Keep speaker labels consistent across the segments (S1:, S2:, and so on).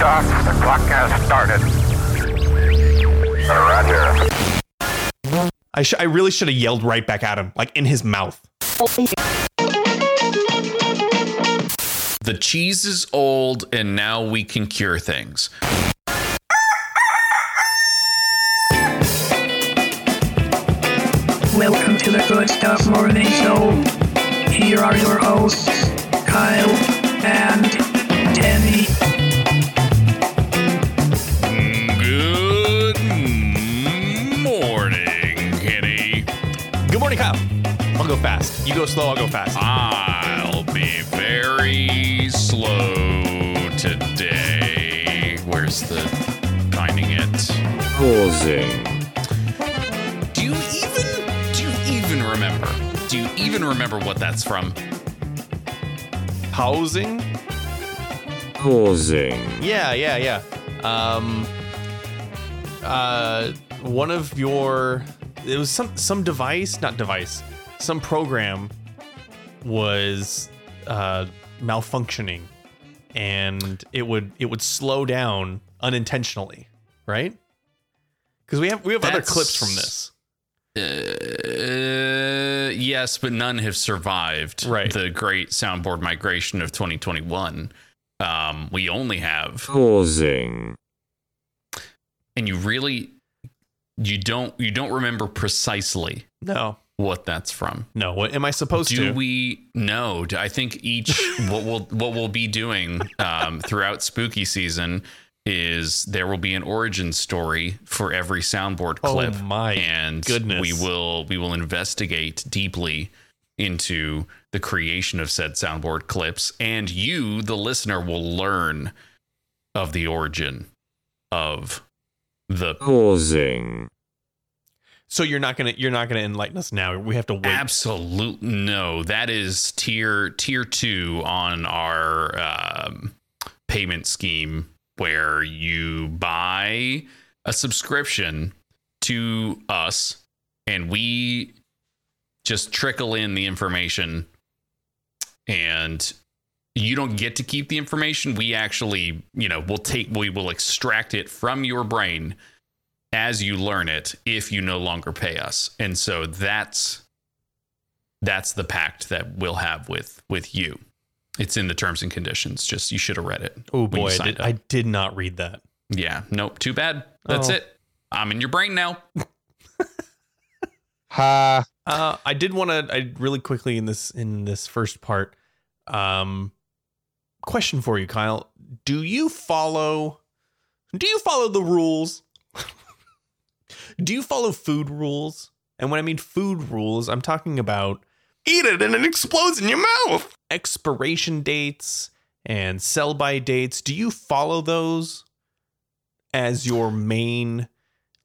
S1: Liftoff. The clock has started. Roger.
S2: I sh- I really should have yelled right back at him, like in his mouth.
S3: The cheese is old, and now we can cure things.
S4: Welcome to the Good Stuff Morning Show. Here are your hosts, Kyle and
S2: go fast. You go slow. I'll go fast.
S3: I'll be very slow today. Where's the finding it?
S5: Pausing.
S3: Do you even do you even remember? Do you even remember what that's from?
S2: Housing.
S5: Pausing.
S2: Yeah, yeah, yeah. Um, uh, one of your it was some some device, not device, some program was uh malfunctioning, and it would it would slow down unintentionally, right? Because we have we have other clips from this.
S3: Uh, yes, but none have survived
S2: Right.
S3: the great soundboard migration of 2021. Um, we only have,
S5: Pausing.
S3: and you really, you don't, you don't remember precisely
S2: No,
S3: what that's from.
S2: no. What am I supposed
S3: Do
S2: to?
S3: Do we know? I think each what we'll what we'll be doing um, throughout spooky season is there will be an origin story for every soundboard clip.
S2: Oh
S3: clip.
S2: my
S3: and
S2: goodness.
S3: we will we will investigate deeply into the creation of said soundboard clips, and you, the listener, will learn of the origin of the
S5: Pausing.
S2: So you're not gonna you're not gonna enlighten us now. We have to wait.
S3: Absolute no. That is tier tier two on our um, payment scheme, where you buy a subscription to us, and we just trickle in the information, and you don't get to keep the information. We actually, you know, we'll take we will extract it from your brain as you learn it if you no longer pay us. And so that's that's the pact that we'll have with with you. It's in the terms and conditions. Just you should have read it.
S2: oh boy, I did. I did not read that.
S3: yeah, nope, too bad. That's
S2: Oh.
S3: it. I'm in your brain now.
S5: Ha.
S2: Uh, I did want to. I really quickly in this in this first part. Um, question for you, Kyle. Do you follow? Do you follow the rules? do you follow food rules? And when I mean food rules, I'm talking about eat it and it explodes in your mouth. Expiration dates and sell by dates. Do you follow those as your main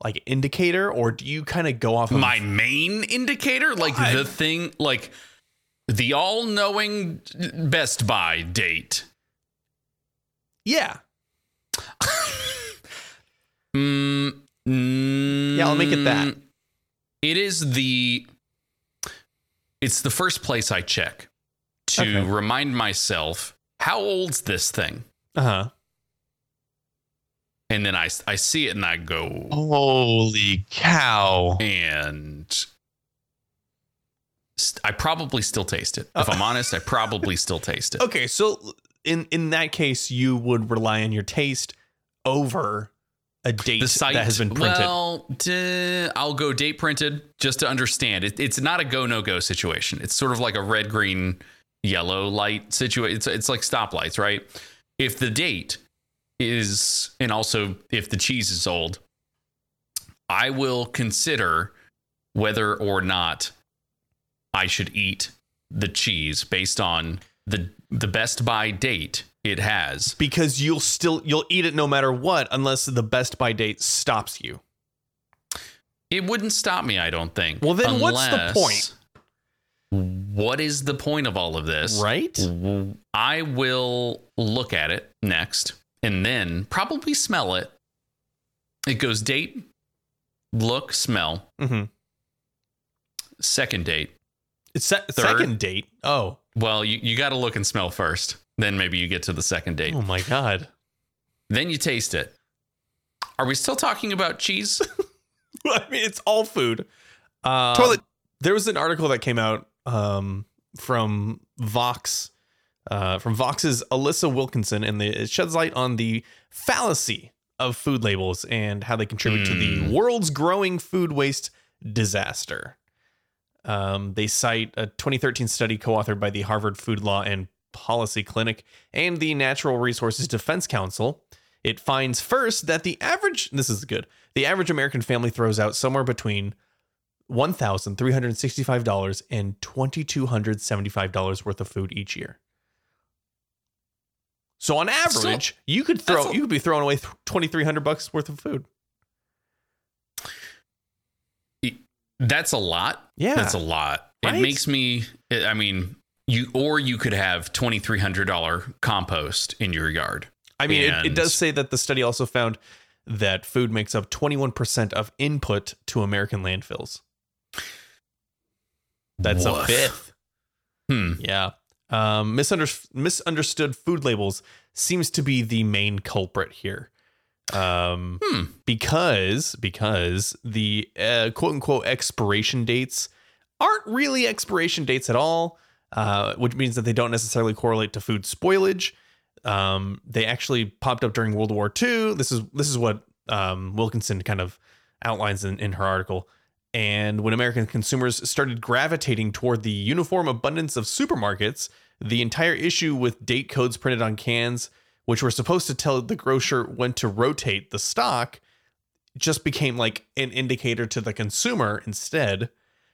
S2: like indicator, or do you kind of go off of
S3: My main indicator, like the thing, like the all-knowing Best Buy date.
S2: Yeah.
S3: Mm,
S2: Yeah, I'll make it that.
S3: mm, It is the it's the first place I check to
S2: Okay.
S3: remind myself how old's this thing,
S2: Uh huh.
S3: and then I I see it and I go
S5: Holy cow.
S3: and I probably still taste it. If I'm honest, I probably still taste it.
S2: Okay, so in in that case, you would rely on your taste over a date
S3: The site
S2: that has been printed.
S3: Well, duh, I'll go date printed just to understand. It, it's not a go no go situation. It's sort of like a red green yellow light situation. It's it's like stoplights, right? If the date is and also if the cheese is old, I will consider whether or not I should eat the cheese based on the the best by date it has.
S2: because you'll still you'll eat it no matter what, unless the best by date stops you.
S3: It wouldn't stop me, I don't think.
S2: Well, then what's the point?
S3: What is the point of all of this?
S2: Right?
S3: I will look at it next and then probably smell it. It goes date, look, smell.
S2: Mm-hmm.
S3: Second date.
S2: It's se-
S3: Third.
S2: second date. Oh,
S3: Well, you, you got to look and smell first. Then maybe you get to the second date.
S2: oh my god.
S3: then you taste it. Are we still talking about cheese?
S2: I mean, it's all food. Um,
S6: Toilet-
S2: There was an article that came out um, from Vox, uh, from Vox's Alissa Wilkinson, and the, it sheds light on the fallacy of food labels and how they contribute to the world's growing food waste disaster. Um, they cite a 2013 study co-authored by the Harvard Food Law and Policy Clinic and the Natural Resources Defense Council. It finds first that the average this is good. The average American family throws out somewhere between $1,365 and $2,275 worth of food each year. So on average, you could throw
S3: a-
S2: you could be throwing away 2300 bucks worth of food.
S3: That's a lot.
S2: Yeah.
S3: That's a lot.
S2: Right?
S3: It makes me I mean, you or you could have $2300 compost in your yard.
S2: I mean, it, it does say that the study also found that food makes up 21% of input to American landfills. That's a fifth.
S3: Hmm.
S2: Yeah. Um, misunder- misunderstood food labels seems to be the main culprit here. Um,
S3: Hmm.
S2: because because the uh, quote unquote expiration dates aren't really expiration dates at all, uh, which means that they don't necessarily correlate to food spoilage. Um, they actually popped up during World War II. This is this is what um, Wilkinson kind of outlines in, in her article. And when American consumers started gravitating toward the uniform abundance of supermarkets, the entire issue with date codes printed on cans, which were supposed to tell the grocer when to rotate the stock, just became like an indicator to the consumer instead.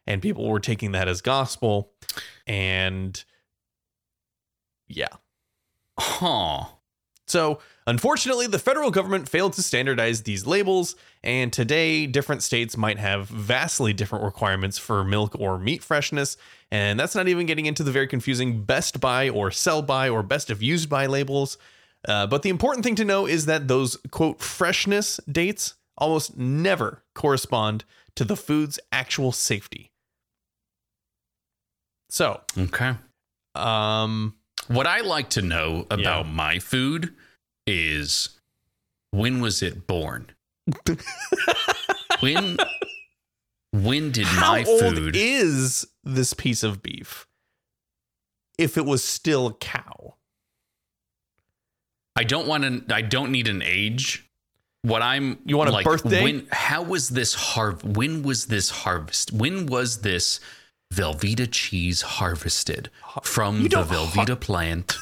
S2: And people were taking that as gospel. And yeah.
S3: Huh.
S2: So, unfortunately, the federal government failed to standardize these labels, and today different states might have vastly different requirements for milk or meat freshness. And that's not even getting into the very confusing best by or sell by or best if used by labels. Uh, but the important thing to know is that those quote freshness dates almost never correspond to the food's actual safety. So,
S3: Okay.
S2: um,
S3: What I like to know about
S2: Yeah.
S3: my food is when was it born? when when did
S2: How
S3: my
S2: old
S3: food
S2: is this piece of beef? If it was still a cow,
S3: I don't want to I don't need an age. What I'm
S2: You want a
S3: like,
S2: birthday?
S3: When how was this harv when was this harvest? When was this Velveeta cheese harvested from the
S2: don't har-
S3: Velveeta plant?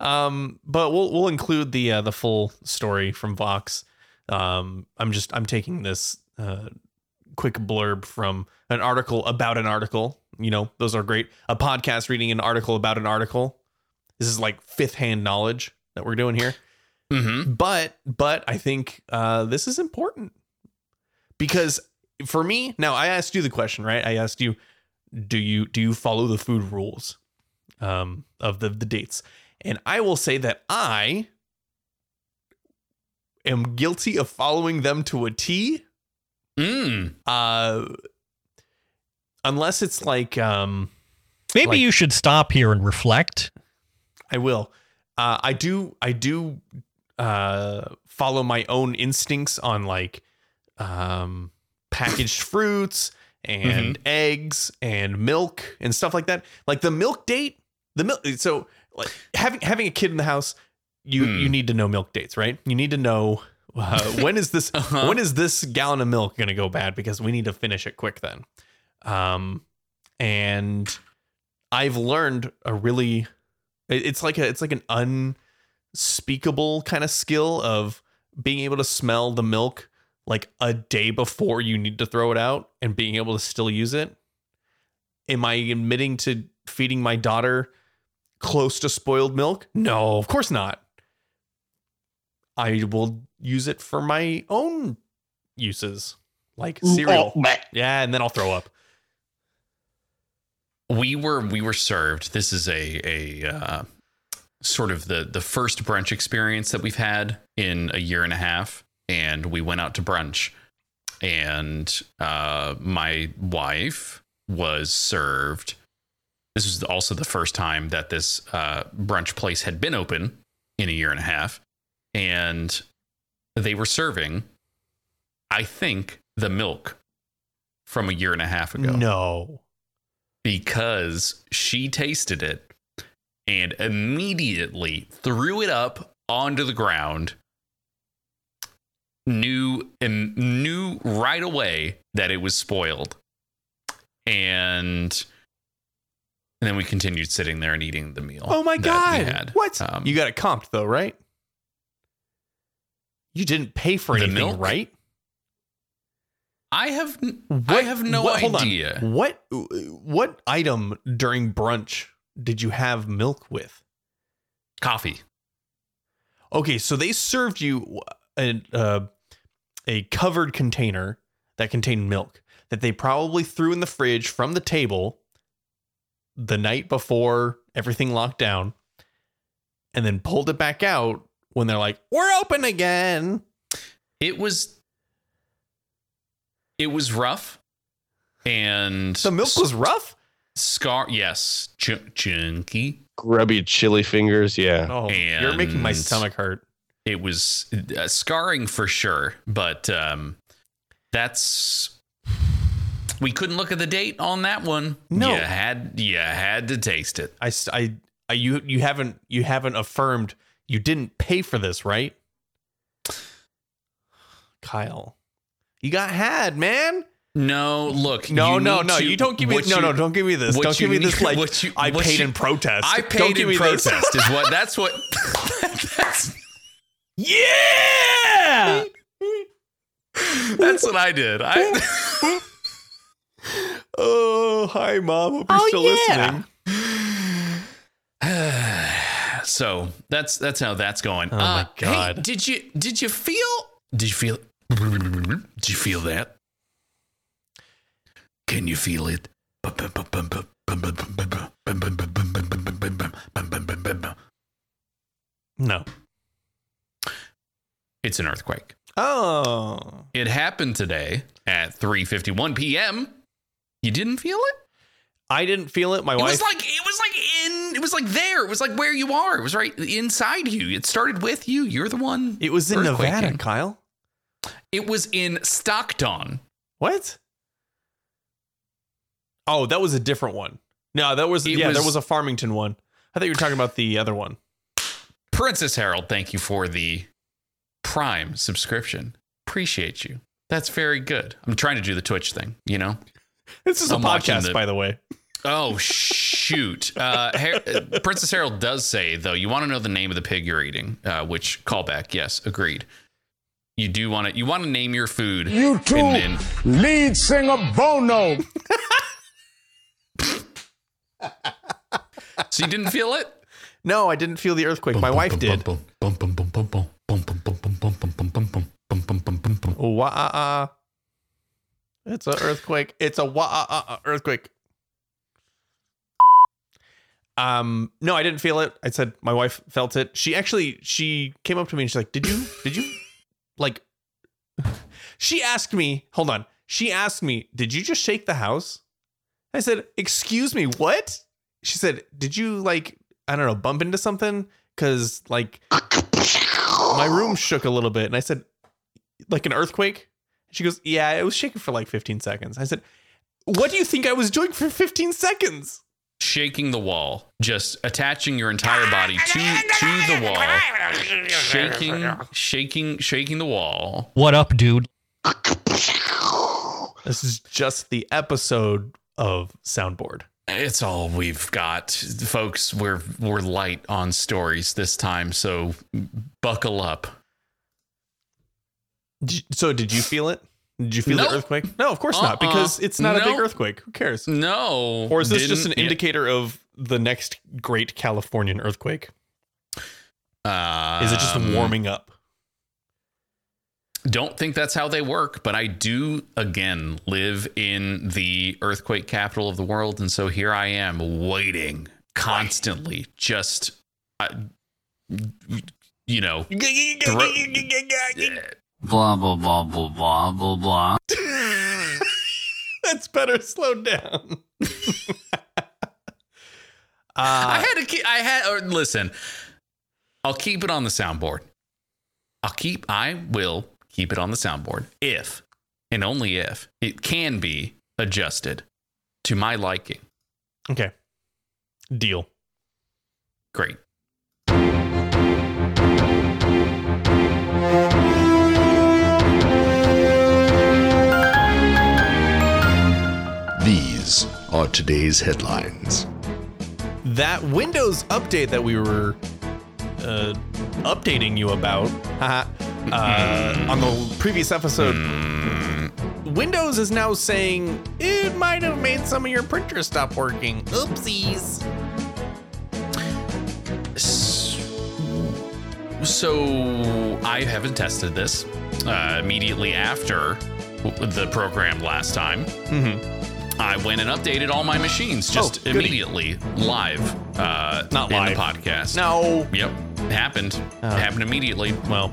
S2: um, but we'll we'll include the uh, the full story from Vox. Um, I'm just I'm taking this uh, quick blurb from an article about an article. You know, those are great. A podcast reading an article about an article. This is like fifth hand knowledge that we're doing here.
S3: mm-hmm.
S2: but but I think uh, this is important because for me now I asked you the question right I asked you do you do you follow the food rules um, of the the dates and I will say that I am guilty of following them to a T
S3: Mm.
S2: uh, unless it's like um,
S6: Maybe
S2: Like-
S6: you should stop here and reflect.
S2: I will. Uh, I do. I do uh, follow my own instincts on like um, packaged fruits and eggs and milk and stuff like that. Like the milk date. The milk. So like having having a kid in the house, you
S3: Hmm.
S2: you need to know milk dates, right? You need to know. Uh, when is this
S3: Uh-huh.
S2: when is this gallon of milk going to go bad because we need to finish it quick then um and i've learned a really it's like a it's like an unspeakable kind of skill of being able to smell the milk like a day before you need to throw it out and being able to still use it am i admitting to feeding my daughter close to spoiled milk? No of course not. I will use it for my own uses like cereal. yeah and then i'll throw up.
S3: We were we were served. This is a a uh, sort of the the first brunch experience that we've had in a year and a half and we went out to brunch and uh my wife was served this was also the first time that this uh, brunch place had been open in a year and a half, and they were serving, I think, the milk from a year and a half ago
S2: No.
S3: because she tasted it and immediately threw it up onto the ground. Knew and knew right away that it was spoiled, and, and then we continued sitting there and eating the meal.
S2: Oh my god.
S3: had.
S2: What?
S3: Um,
S2: you got it comped though, right? You didn't pay for
S3: The
S2: anything,
S3: milk?
S2: right?
S3: I have n- I have no
S2: what- hold on.
S3: idea.
S2: What what item during brunch did you have milk with?
S3: Coffee.
S2: Okay, so they served you a uh, a covered container that contained milk that they probably threw in the fridge from the table the night before everything locked down and then pulled it back out when they're like, "We're open again."
S3: It was it was rough, and
S2: The milk was rough?
S3: scar. Yes, ch- chunky.
S5: Grubby chili fingers. Yeah.
S2: Oh, you're making my stomach hurt.
S3: It was uh, scarring for sure, but um, that's we couldn't look at the date on that one.
S2: No.
S3: you had you had to taste it.
S2: I, I, you, you haven't, you haven't affirmed you didn't pay for this, right? Kyle, you got had, man.
S3: No, look.
S2: No, no, no.
S3: to-
S2: You don't give me. No,
S3: you-
S2: no. Don't give me this. Don't give me this like
S3: what you-
S2: I paid
S3: you-
S2: in protest.
S3: I paid in
S2: me this.
S3: protest. Is what? That's what. that's
S2: Yeah.
S3: that's what I did. I.
S2: Oh, hi, mom. Hope you're
S6: Oh,
S2: still
S6: yeah.
S2: listening.
S3: so that's that's how that's going.
S2: Oh, my uh,
S3: hey,
S2: God.
S3: did you did you feel? Did you feel? Did you feel that? Can you feel it?
S2: No.
S3: It's an earthquake.
S2: Oh.
S3: It happened today at 3:51 p.m. You didn't feel it?
S2: I didn't feel it. My
S3: It
S2: wife.
S3: was like it was like in it was like there. It was like where you are. It was right inside you. It started with you. You're the one.
S2: it was in Nevada. Kyle.
S3: It was in Stockton.
S2: What? Oh, that was a different one. No, that was
S3: It
S2: yeah, there
S3: was-
S2: was a Farmington one. I thought you were talking about the other one.
S3: Princess Harold, thank you for the Prime subscription. Appreciate you. That's very good. I'm trying to do the Twitch thing, you know?
S2: This is a
S3: I'm watching
S2: podcast,
S3: the-
S2: by the way.
S3: Oh shoot! Uh, Har- uh, Princess Harold does say though, you want to know the name of the pig you're eating. Uh, which callback? Yes, agreed. You do want to. You want to name your food.
S7: U2,
S3: And
S7: lead singer Bono.
S3: So you didn't feel it?
S2: No, I didn't feel the earthquake. My wife did. Wah ah ah. It's a earthquake. It's a wah ah ah ah earthquake. Um, no, I didn't feel it. I said my wife felt it. She actually she came up to me and she's like, "Did you? Did you like?" She asked me. Hold on. She asked me, "Did you just shake the house?" I said, "Excuse me, what?" She said, "Did you like I don't know bump into something?" Because like my room shook a little bit, and I said, "Like an earthquake?" She goes, "Yeah, it was shaking for like 15 seconds." I said, "What do you think I was doing for 15 seconds?"
S3: Shaking the wall, just attaching your entire body to to the wall, shaking, shaking, shaking the wall.
S6: What up, dude?
S2: This is just the episode of soundboard.
S3: It's all we've got, folks. We're we're light on stories this time, so buckle up.
S2: So, did you feel it? Did you feel
S3: No.
S2: the earthquake? No, of course not,
S3: Uh-uh.
S2: because it's not a big earthquake. Who cares?
S3: No,
S2: Or is this just an
S3: didn't-
S2: indicator of the next great Californian earthquake? Is it just
S3: Um,
S2: warming up?
S3: Don't think that's how they work, but I do again live in the earthquake capital of the world, and so here I am waiting constantly, just uh, you know,
S8: Blah blah blah blah blah blah blah.
S2: That's better. Slow down.
S3: I
S2: Uh,
S3: had to keep. I had. Or listen, I'll keep it on the soundboard. I'll keep. I will keep it on the soundboard if and only if it can be adjusted to my liking.
S2: okay. Deal.
S3: Great.
S9: Are today's headlines.
S2: That Windows update that we were uh, updating you about uh, on the previous episode, Windows is now saying it might have made some of your printers stop working. Oopsies.
S3: So I haven't tested this uh, immediately after the program last time. I went and updated all my machines just.
S2: Oh,
S3: immediately live. Uh,
S2: Not
S3: in
S2: live.
S3: the podcast.
S2: No.
S3: Yep, it happened.
S2: Oh.
S3: It happened immediately.
S2: Well,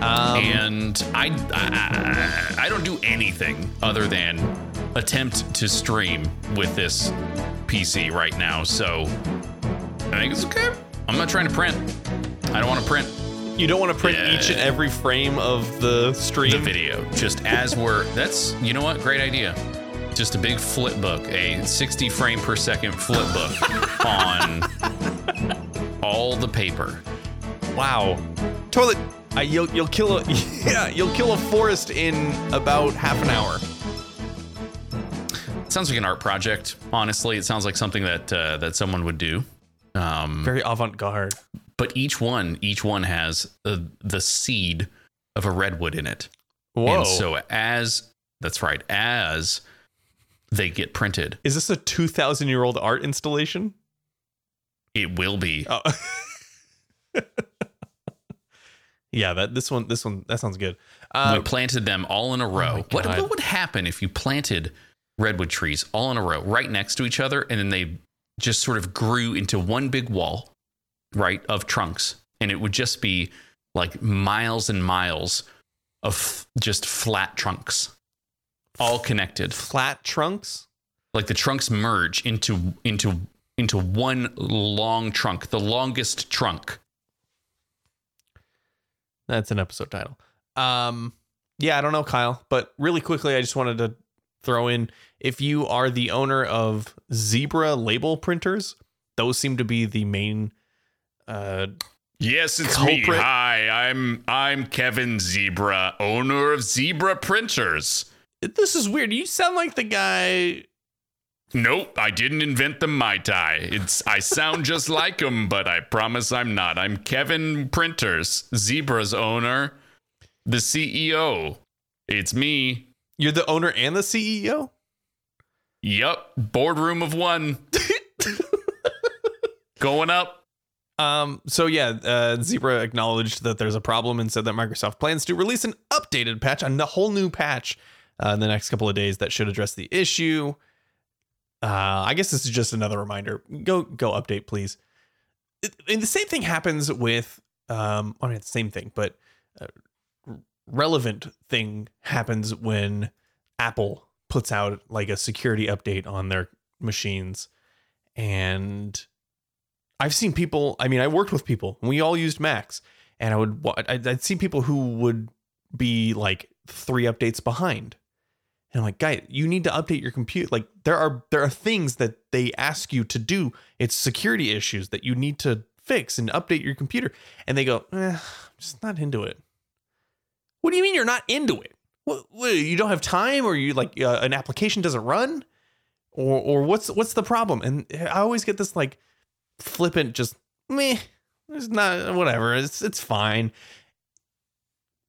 S2: um,
S3: and I, I I don't do anything other than attempt to stream with this PC right now. So I think it's okay. I'm not trying to print. I don't want to print
S2: you don't want to print
S3: Yeah.
S2: each and every frame of the stream.
S3: the video just as we're. That's you know what? Great idea. Just a big flip book, a 60 frame per second flip book on all the paper.
S2: Wow. Toilet. Uh, you'll you'll kill a yeah you'll kill a forest in about half an hour.
S3: sounds like an art project. Honestly, it sounds like something that uh, that someone would do. Um,
S2: Very avant garde.
S3: but each one, each one has uh, the seed of a redwood in it.
S2: Whoa.
S3: And so as that's right, as they get printed,
S2: Is this a two thousand year old art installation?
S3: it will be.
S2: Oh. yeah, that this one this one that sounds good.
S3: we
S2: Uh,
S3: planted them all in a row.
S2: my
S3: what what would happen if you planted redwood trees all in a row, right next to each other, and then they just sort of grew into one big wall, right, of trunks, and it would just be like miles and miles of just flat trunks, all connected.
S2: flat trunks.
S3: Like the trunks merge into into into one long trunk, the longest trunk.
S2: That's an episode title. Um, yeah, I don't know, Kyle, but really quickly, I just wanted to throw in if you are the owner of Zebra label printers, those seem to be the main. Uh,
S3: Yes, it's
S2: Culprit.
S3: me. Hi, I'm I'm Kevin Zebra, owner of Zebra Printers.
S2: This is weird. You sound like the guy.
S3: Nope, I didn't invent the Mai Tai. It's I sound just like him, but I promise I'm not. I'm Kevin Printers, Zebra's owner, the CEO. It's me.
S2: You're the owner and the CEO.
S3: Yup, boardroom of one. Going up.
S2: Um, so yeah, uh, Zebra acknowledged that there's a problem and said that Microsoft plans to release an updated patch, a whole new patch, uh, in the next couple of days that should address the issue. Uh, I guess this is just another reminder. Go go update, please. It- and the same thing happens with um, I mean, it's the same thing, but uh, relevant thing happens when Apple puts out like a security update on their machines, and I've seen people. I mean, I worked with people. We all used Macs, and I would. I'd, I'd see people who would be like three updates behind, and I'm like, guy, you need to update your computer. Like there are there are things that they ask you to do. It's security issues that you need to fix and update your computer, and they go, eh, I'm just not into it. What do you mean you're not into it? What, what you don't have time, or you like uh, an application doesn't run, or or what's what's the problem? And I always get this like flippant, just meh. It's not whatever. It's it's fine.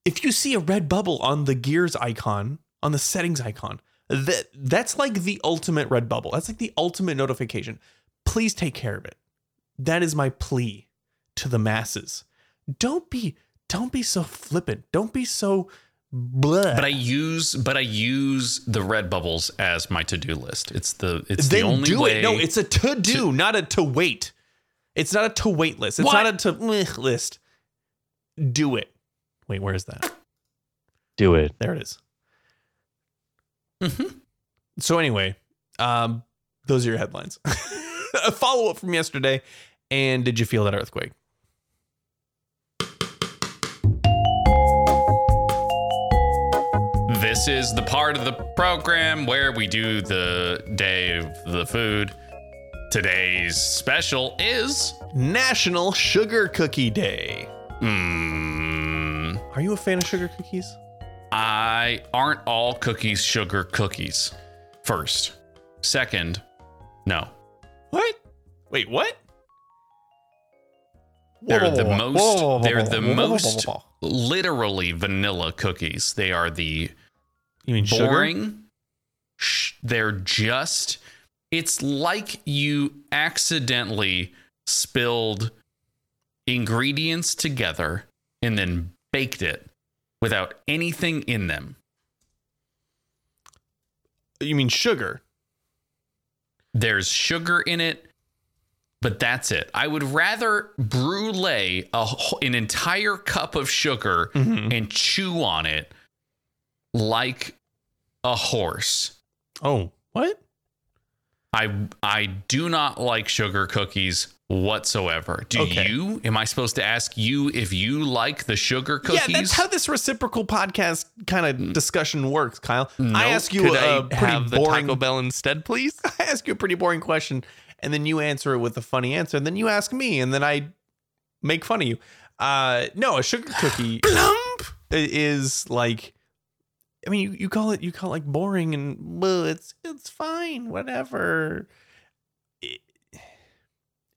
S2: If you see a red bubble on the gears icon, on the settings icon, that that's like the ultimate red bubble. That's like the ultimate notification. Please take care of it. That is my plea to the masses. Don't be don't be so flippant. Don't be so blah.
S3: But I use but I use the red bubbles as my to-do list. It's the it's
S2: then
S3: the only
S2: do
S3: way
S2: it. No, it's a to do, not a to wait. It's not a to wait list. It's
S3: What?
S2: not a to meh list. Do it. Wait, where is that?
S5: Do it.
S2: There it is.
S3: Mhm.
S2: So anyway, um, those are your headlines. a follow up from yesterday. And did you feel that earthquake?
S3: This is the part of the program where we do the day of the food. Today's special is.
S2: National Sugar Cookie Day.
S3: Hmm.
S2: Are you a fan of sugar cookies?
S3: I aren't all cookies sugar cookies. First. Second, no.
S2: What? Wait, what?
S3: They're the most they're the most literally vanilla cookies. They are the
S2: You mean sugar?
S3: boring. Sh- They're just it's like you accidentally spilled ingredients together and then baked it without anything in them.
S2: You mean sugar?
S3: There's sugar in it, but that's it. I would rather brulee a, an entire cup of sugar mm-hmm. and chew on it like a horse.
S2: Oh, what?
S3: I I do not like sugar cookies whatsoever. Do
S2: Okay.
S3: you? Am I supposed to ask you if you like the sugar cookies?
S2: Yeah, that's how this reciprocal podcast kind of discussion works, Kyle. I ask you
S5: Could
S2: a
S5: I
S2: pretty
S5: have the
S2: boring.
S5: Taco Bell instead, please?
S2: I ask you a pretty boring question, and then you answer it with a funny answer, and then you ask me, and then I make fun of you. Uh, no, a sugar cookie is like. I mean, you, you call it you call it like boring, and well, it's it's fine, whatever.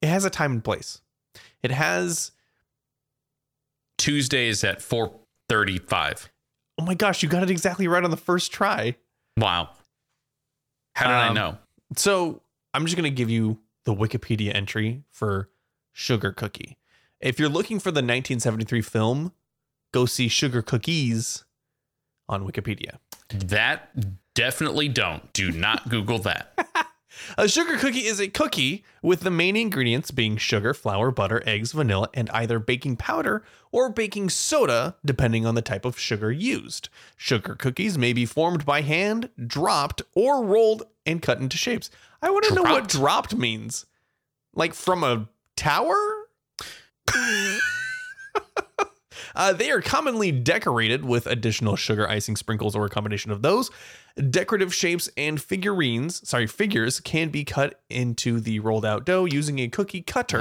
S2: It, has a time and place. It has.
S3: Tuesdays at 4:35.
S2: Oh my gosh, you got it exactly right on the first try.
S3: Wow. How did I
S2: Um,
S3: know?
S2: So I'm just going to give you the Wikipedia entry for Sugar Cookie. If you're looking for the 1973 film, go see Sugar Cookies on Wikipedia.
S3: That definitely don't. Do not Google that.
S2: A sugar cookie is a cookie with the main ingredients being sugar, flour, butter, eggs, vanilla, and either baking powder or baking soda, depending on the type of sugar used. Sugar cookies may be formed by hand, dropped, or rolled and cut into shapes. I want to know what
S3: Dropped?
S2: means. Like from a tower? Uh, they are commonly decorated with additional sugar icing sprinkles or a combination of those. Decorative shapes and figurines, sorry, figures can be cut into the rolled out dough using a cookie cutter.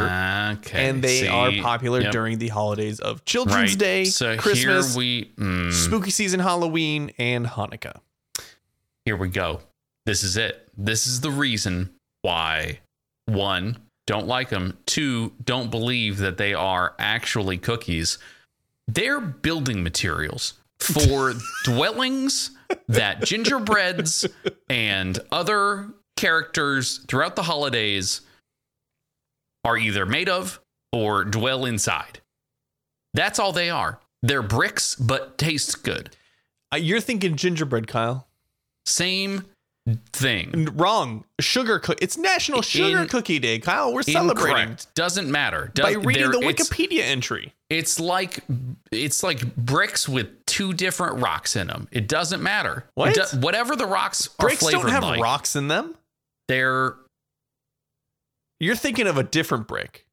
S3: Okay.
S2: and they
S3: see,
S2: are popular
S3: yep,
S2: during the holidays of Children's
S3: right.
S2: Day,
S3: So
S2: Christmas,
S3: we mm,
S2: spooky season, Halloween, and Hanukkah.
S3: here we go. This is it. This is the reason why one don't like them. Two don't believe that they are actually cookies. They're building materials for dwellings that gingerbreads and other characters throughout the holidays are either made of or dwell inside. That's all they are. They're bricks, but taste good.
S2: Uh, you're thinking gingerbread, Kyle.
S3: Same thing.
S2: Wrong. Sugar cookie. It's National Sugar
S3: In-
S2: Cookie Day, Kyle. We're celebrating
S3: Incorrect. Doesn't matter.
S2: by reading the
S3: it's-
S2: Wikipedia entry.
S3: It's like it's like bricks with two different rocks in them. It doesn't matter.
S2: What?
S3: Do- whatever the rocks are
S2: Bricks don't have
S3: like,
S2: rocks in them.
S3: they're
S2: You're thinking of a different brick.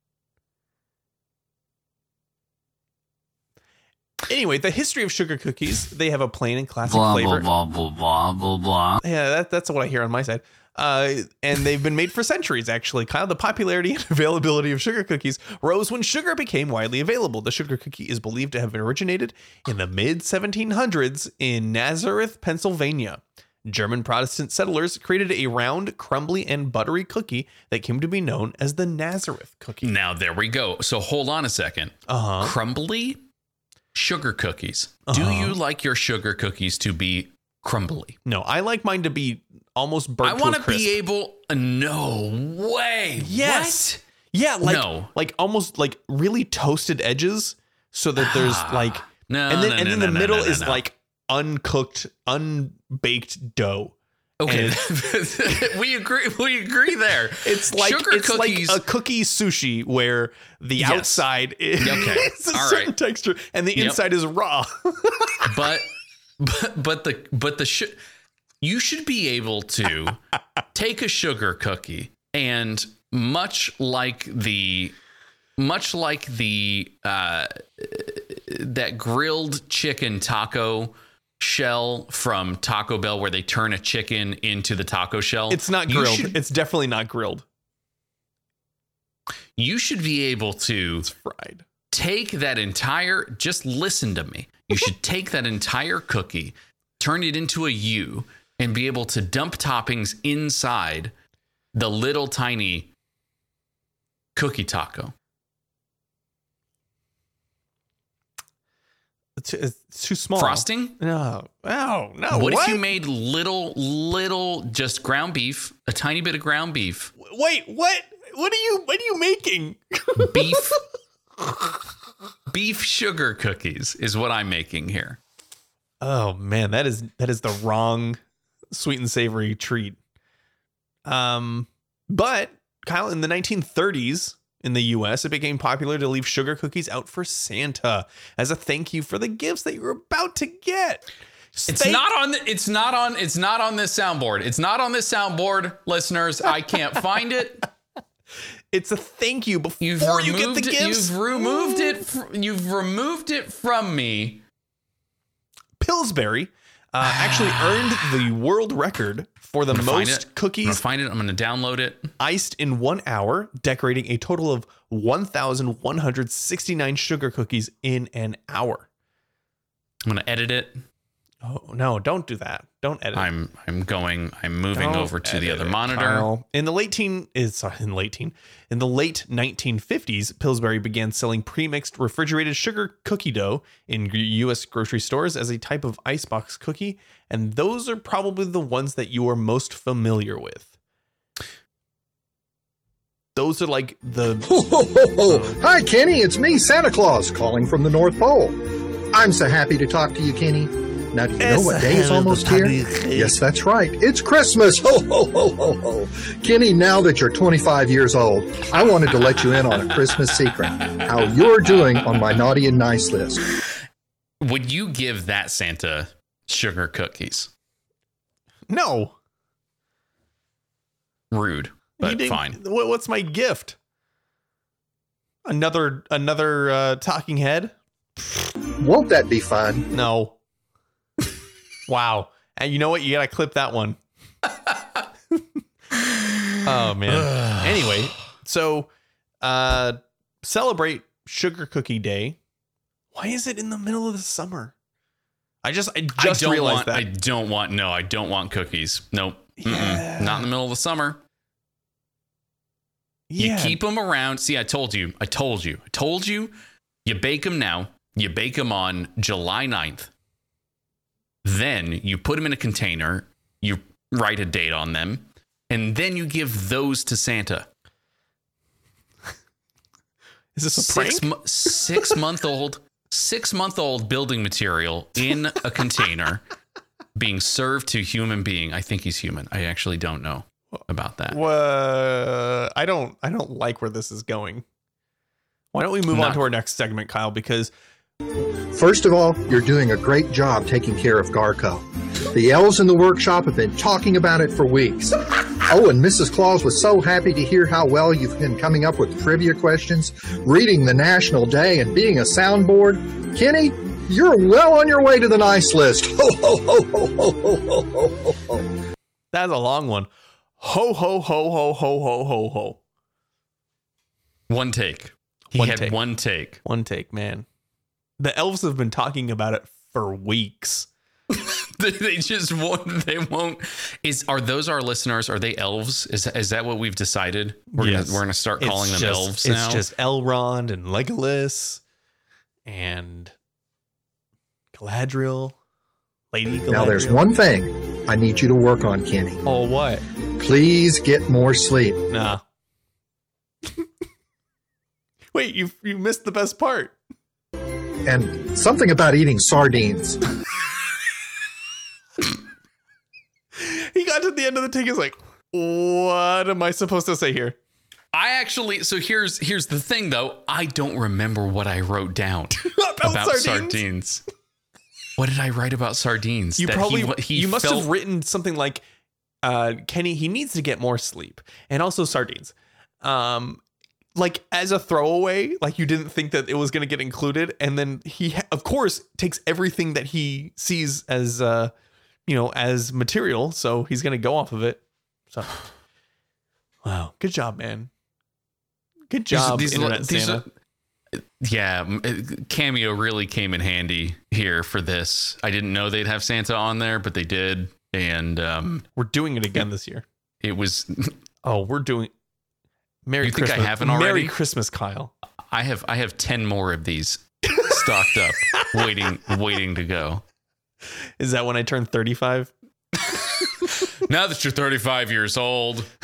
S2: Anyway, the history of sugar cookies, they have a plain and classic
S8: Blah,
S2: flavor.
S8: blah, blah, blah, blah, blah, blah.
S2: Yeah, that, that's what I hear on my side. Uh, and they've been made for centuries, actually. Kind of the popularity and availability of sugar cookies rose when sugar became widely available. The sugar cookie is believed to have originated in the mid 1700s in Nazareth, Pennsylvania. German Protestant settlers created a round, crumbly, and buttery cookie that came to be known as the Nazareth cookie.
S3: now there we go. So hold on a second.
S2: Uh huh.
S3: Crumbly sugar cookies. Do
S2: Uh-huh.
S3: you like your sugar cookies to be crumbly?
S2: No, I like mine to be almost burnt
S3: I
S2: want
S3: to be able. No way.
S2: Yes. Yeah, like
S3: No.
S2: like almost like really toasted edges so that there's like
S3: No.
S2: and then
S3: no,
S2: and then the middle is like uncooked, unbaked dough.
S3: Okay, we agree. We agree there.
S2: It's like
S3: sugar
S2: it's
S3: cookies.
S2: like a cookie sushi where the
S3: Yes.
S2: outside is
S3: Okay.
S2: it's a
S3: All
S2: certain
S3: right.
S2: texture and the
S3: Yep.
S2: inside is raw.
S3: but but but the but the sh- you should be able to take a sugar cookie and much like the much like the uh that grilled chicken taco shell from Taco Bell where they turn a chicken into the taco shell.
S2: It's not grilled.
S3: should-
S2: it's definitely not grilled.
S3: you should be able to
S2: It's fried.
S3: take that entire just listen to me you should take that entire cookie turn it into a u and be able to dump toppings inside the little tiny cookie taco
S2: It's, it's too small.
S3: frosting
S2: No. No. No.
S3: what, if you made little little just ground beef a tiny bit of ground beef
S2: Wait. What? What are you? What are you making?
S3: beef beef sugar cookies is what i'm making here
S2: Oh man, that is that is the wrong sweet and savory treat. Um, but Kyle, in the 1930s in the U.S., it became popular to leave sugar cookies out for Santa as a thank you for the gifts that you were about to get.
S3: It's not on. The, it's not on. It's not on this soundboard. It's not on this soundboard, listeners. I can't find it.
S2: It's a thank you before
S3: You've
S2: you get the
S3: it.
S2: gifts.
S3: You've removed it. fr- You've removed it from me.
S2: Pillsbury uh, actually earned the world record for the
S3: I'm gonna find
S2: most
S3: it. I'm gonna
S2: cookies
S3: find it. I'm gonna download it.
S2: iced in one hour, decorating a total of 1,169 sugar cookies in an hour.
S3: I'm gonna edit it.
S2: Oh no! Don't do that. Don't edit.
S3: I'm. I'm going. I'm moving
S2: Don't
S3: over to the other
S2: it,
S3: monitor.
S2: Kyle. In the late teen, is sorry, in the late teen, in the late 1950s, Pillsbury began selling pre-mixed refrigerated sugar cookie dough in U.S. grocery stores as a type of icebox cookie, and those are probably the ones that you are most familiar with. Those are like the
S7: Ho, ho, ho, ho. Hi, Kenny. It's me, Santa Claus, calling from the North Pole. I'm so happy to talk to you, Kenny. Now, do you know what day is almost here? Yes, that's right. It's Christmas. Ho, ho, ho, ho, ho. Kenny, now that you're 25 years old, I wanted to let you in on a Christmas secret. How you're doing on my naughty and nice list.
S3: Would you give that Santa sugar cookies?
S2: no.
S3: Rude, but fine.
S2: What's my gift? Another another uh, talking head?
S7: Won't that be fun?
S2: No. Wow. And you know what? You gotta clip that one. oh man. anyway, so uh celebrate Sugar Cookie Day. Why is it in the middle of the summer? I just I just
S3: I don't
S2: realized
S3: want.
S2: that.
S3: I don't want. No, I don't want cookies. Nope.
S2: Yeah.
S3: Not in the middle of the summer.
S2: yeah.
S3: You keep them around. See, I told you. I told you. I told you. You bake them now. You bake them on July 9th. Then you put them in a container. You write a date on them. And then you give those to Santa.
S2: is this a
S3: Six,
S2: prank?
S3: mo- six month old, six month old building material in a container being served to human being. I think he's human. I actually don't know about that.
S2: I don't I don't like where this is going. Why don't we move on to our next segment, Kyle? Because
S7: First of all, you're doing a great job taking care of Garco. The elves in the workshop have been talking about it for weeks. Oh, and Mrs. Claus was so happy to hear how well you've been coming up with trivia questions, reading the National Day, and being a soundboard. Kenny, you're well on your way to the nice list. Ho, ho, ho, ho, ho, ho, ho, ho, ho, ho.
S2: that's a long one. Ho ho ho ho ho ho ho ho.
S3: One take. He
S2: One
S3: had
S2: take.
S3: one take.
S2: One take, man. The elves have been talking about it for weeks.
S3: They- they just won't. They won't. Is are those our listeners? Are they elves? Is is that what we've decided? We're
S2: Yes.
S3: gonna we're gonna start calling
S2: It's
S3: them
S2: just-
S3: elves
S2: it's
S3: now.
S2: just Elrond and Legolas and Galadriel, Lady Galadriel.
S7: Now, there's one thing I need you to work on, Kenny.
S2: Oh, what?
S7: Please get more sleep.
S2: Nah. Wait, you you missed the best part.
S7: And something about eating sardines.
S2: He got to the end of the take. He's like, "What am I supposed to say here?"
S3: I actually. So here's here's the thing though. I don't remember what I wrote down
S2: About,
S3: about
S2: sardines?
S3: sardines. What did I write about sardines?
S2: You
S3: That
S2: probably
S3: he, he
S2: you must
S3: felt-
S2: have written something like, uh, "Kenny, he needs to get more sleep, and also sardines." um like as a throwaway like you didn't think that it was going to get included and then he ha- of course takes everything that he sees as uh you know as material so he's going to go off of it so wow good job man good job internet Santa.
S3: are- yeah, Cameo really came in handy here for this. I didn't know they'd have Santa on there, but they did, and um,
S2: we're doing it again this year
S3: it was.
S2: oh we're doing merry
S3: You think I
S2: christmas
S3: haven't already?
S2: merry christmas kyle
S3: I have I have ten more of these stocked up, waiting waiting to go.
S2: is that when i turn 35
S3: Now that you're 35 years old,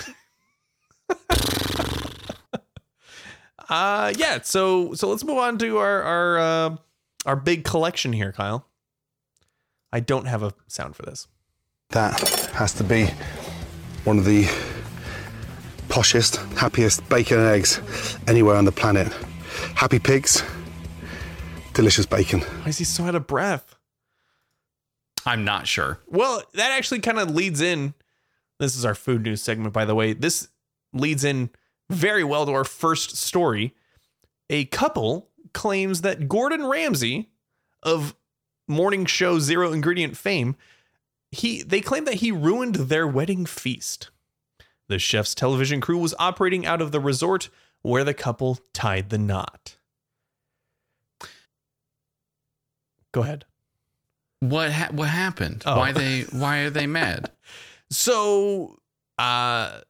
S2: Uh yeah, so so let's move on to our our uh, our big collection here, Kyle. I don't have a sound for this.
S10: That has to be one of the poshest, happiest bacon and eggs anywhere on the planet. Happy pigs, delicious bacon.
S2: Why is he so out of breath?
S3: I'm not sure.
S2: Well, that actually kind of leads in. This is our food news segment, by the way. This leads in very well to our first story. A couple claims that Gordon Ramsay of morning show Zero Ingredient fame, he they claim that he ruined their wedding feast. The chef's television crew was operating out of the resort where the couple tied the knot. Go ahead.
S3: What ha- what happened?
S2: Oh.
S3: Why they why are they mad?
S2: So, uh,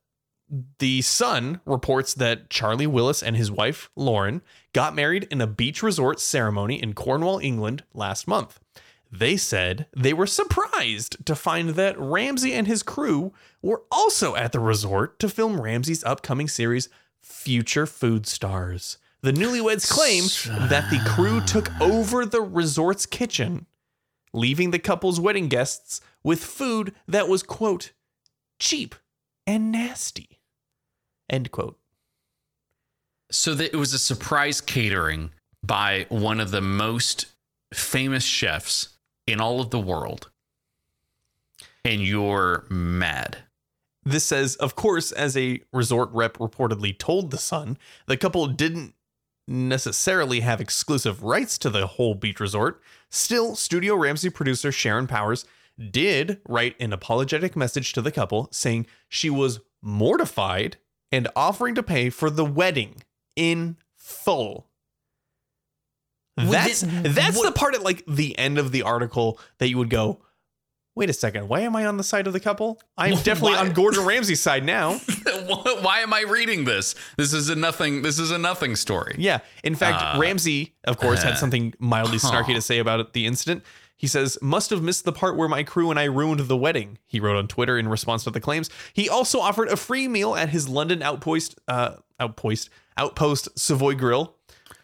S2: the Sun reports that Charlie Willis and his wife, Lauren, got married in a beach resort ceremony in Cornwall, England last month. They said they were surprised to find that Ramsay and his crew were also at the resort to film Ramsay's upcoming series, Future Food Stars. The newlyweds claim that the crew took over the resort's kitchen leaving the couple's wedding guests with food that was, quote, cheap and nasty, end quote.
S3: So that it was a surprise catering by one of the most famous chefs in all of the world. And you're mad.
S2: This says, of course, as a resort rep reportedly told The Sun, the couple didn't necessarily have exclusive rights to the whole beach resort. Still, Studio Ramsay producer Sharon Powers did write an apologetic message to the couple saying she was mortified and offering to pay for the wedding in full.
S3: Well,
S2: That's
S3: then
S2: that's the part at like the end of the article that you would go, wait a second, why am I on the side of the couple? I'm definitely on Gordon Ramsay's side now.
S3: why am I reading this? This is a nothing this is a nothing story.
S2: Yeah. In fact,
S3: Uh,
S2: Ramsay, of course, had
S3: uh,
S2: something mildly snarky
S3: huh.
S2: to say about the incident. He says, must have missed the part where my crew and I ruined the wedding, he wrote on Twitter in response to the claims. He also offered a free meal at his London outpost, uh, outpost, outpost Savoy Grill,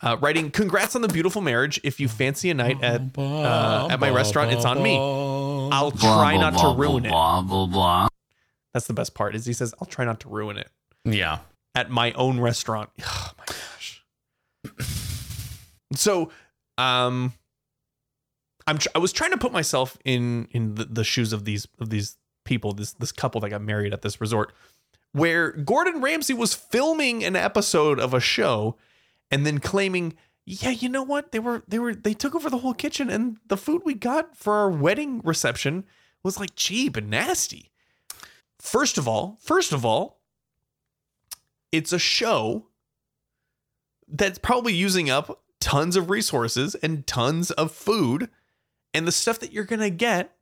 S2: uh, writing, congrats on the beautiful marriage. If you fancy a night at, uh, at my restaurant, it's on me. I'll try not to ruin it.
S8: Blah, blah, blah.
S2: That's the best part is he says, I'll try not to ruin it.
S3: Yeah.
S2: at my own restaurant. Oh my gosh. So, um, I'm tr- I was trying to put myself in in the, the shoes of these of these people, this this couple that got married at this resort, where Gordon Ramsay was filming an episode of a show, and then claiming, yeah, you know what, they were they were they took over the whole kitchen, and the food we got for our wedding reception was like cheap and nasty. First of all, first of all, it's a show that's probably using up tons of resources and tons of food and the stuff that you're going to get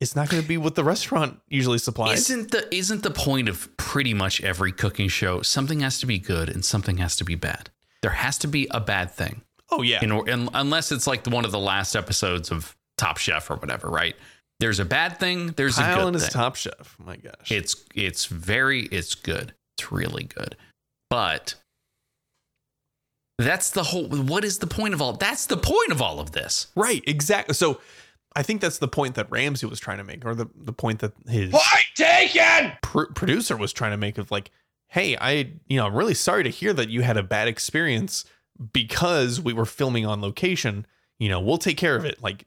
S2: is not going to be what the restaurant usually supplies.
S3: Isn't the isn't the point of pretty much every cooking show something has to be good and something has to be bad. There has to be a bad thing.
S2: oh yeah.
S3: Unless it's like one of the last episodes of Top Chef or whatever, right? There's a bad thing, there's a
S2: Kyle
S3: good
S2: and his
S3: thing.
S2: top chef. My gosh.
S3: It's it's very it's good. It's really good. But that's the whole what is the point of all that's the point of all of this.
S2: right, exactly. So I think that's the point that Ramsay was trying to make or the the point that his point
S1: taken!
S2: pr- producer was trying to make of like, hey, I, you know, I'm really sorry to hear that you had a bad experience because we were filming on location. You know, we'll take care of it. Like,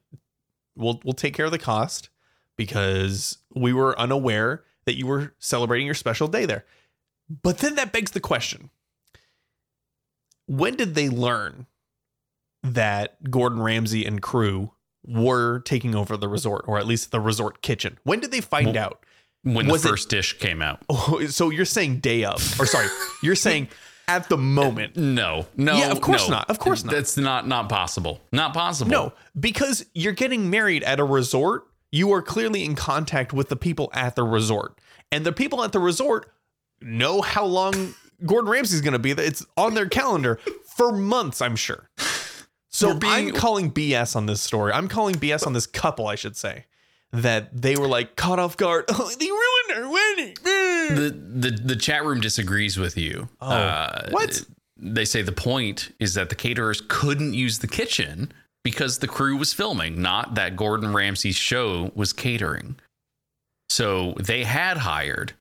S2: we'll we'll take care of the cost because we were unaware that you were celebrating your special day there. But then that begs the question when did they learn that Gordon Ramsay and crew were taking over the resort, or at least the resort kitchen? When did they find
S3: Well,
S2: out?
S3: When
S2: Was
S3: the
S2: it-
S3: first dish came out.
S2: Oh, so you're saying day of, or sorry, you're saying at the moment.
S3: No, no,
S2: Yeah, of course
S3: no.
S2: not. Of course not.
S3: That's not not possible. Not possible.
S2: No, because you're getting married at a resort. You are clearly in contact with the people at the resort, and the people at the resort know how long Gordon Ramsay's going to be. there. It's on their calendar for months, I'm sure. So
S3: being-
S2: I'm calling BS on this story. I'm calling BS on this couple, I should say, that they were like caught off guard. Oh, they ruined our wedding.
S3: the the the chat room disagrees with you. Uh,
S2: Oh, what?
S3: They say the point is that the caterers couldn't use the kitchen because the crew was filming, not that Gordon Ramsay's show was catering. So they had hired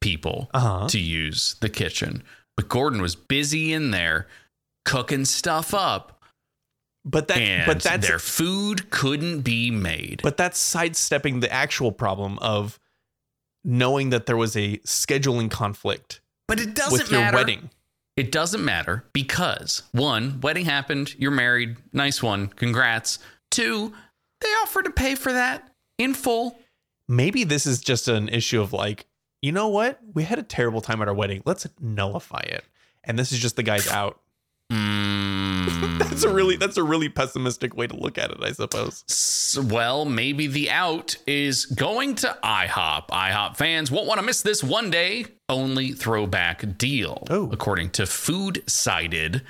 S3: people
S2: Uh-huh.
S3: to use the kitchen, but Gordon was busy in there cooking stuff up,
S2: But that,
S3: and
S2: but that's
S3: their food couldn't be made.
S2: But that's sidestepping the actual problem of knowing that there was a scheduling conflict
S3: but it doesn't
S2: with your
S3: matter.
S2: wedding.
S3: It doesn't matter because one, wedding happened, you're married, nice one, congrats. Two, they offered to pay for that in full.
S2: Maybe this is just an issue of like, you know what? We had a terrible time at our wedding. Let's nullify it. And this is just the guy's out.
S3: Mm,
S2: That's a really that's a really pessimistic way to look at it, I suppose.
S3: well, maybe the out is going to IHOP. IHOP fans won't want to miss this one day only throwback deal.
S2: Oh.
S3: According to Food Sided,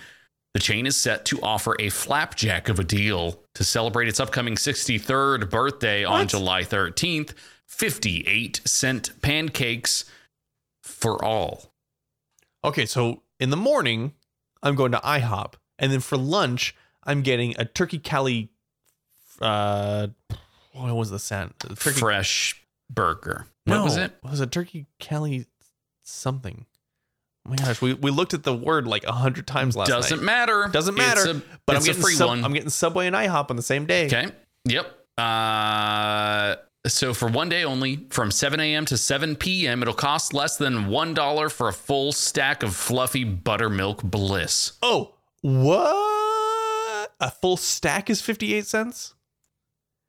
S3: the chain is set to offer a flapjack of a deal to celebrate its upcoming 63rd birthday on July 13th. 58 cent pancakes for all.
S2: Okay, so in the morning, I'm going to IHOP, and then for lunch, I'm getting a turkey cali. Uh, what was the scent? Turkey.
S3: Fresh burger. What
S2: no,
S3: was it?
S2: was a turkey cali something. Oh my gosh, we, we looked at the word like a hundred times last night.
S3: Doesn't
S2: night.
S3: matter.
S2: Doesn't matter.
S3: a-
S2: but I'm
S3: it's a
S2: getting
S3: free
S2: Sub-
S3: one.
S2: I'm getting Subway and IHOP on the same day.
S3: Okay. Yep. Uh, so for one day only, from 7 a.m. to 7 p.m., it'll cost less than one dollar for a full stack of fluffy buttermilk bliss.
S2: Oh, what? A full stack is 58 cents?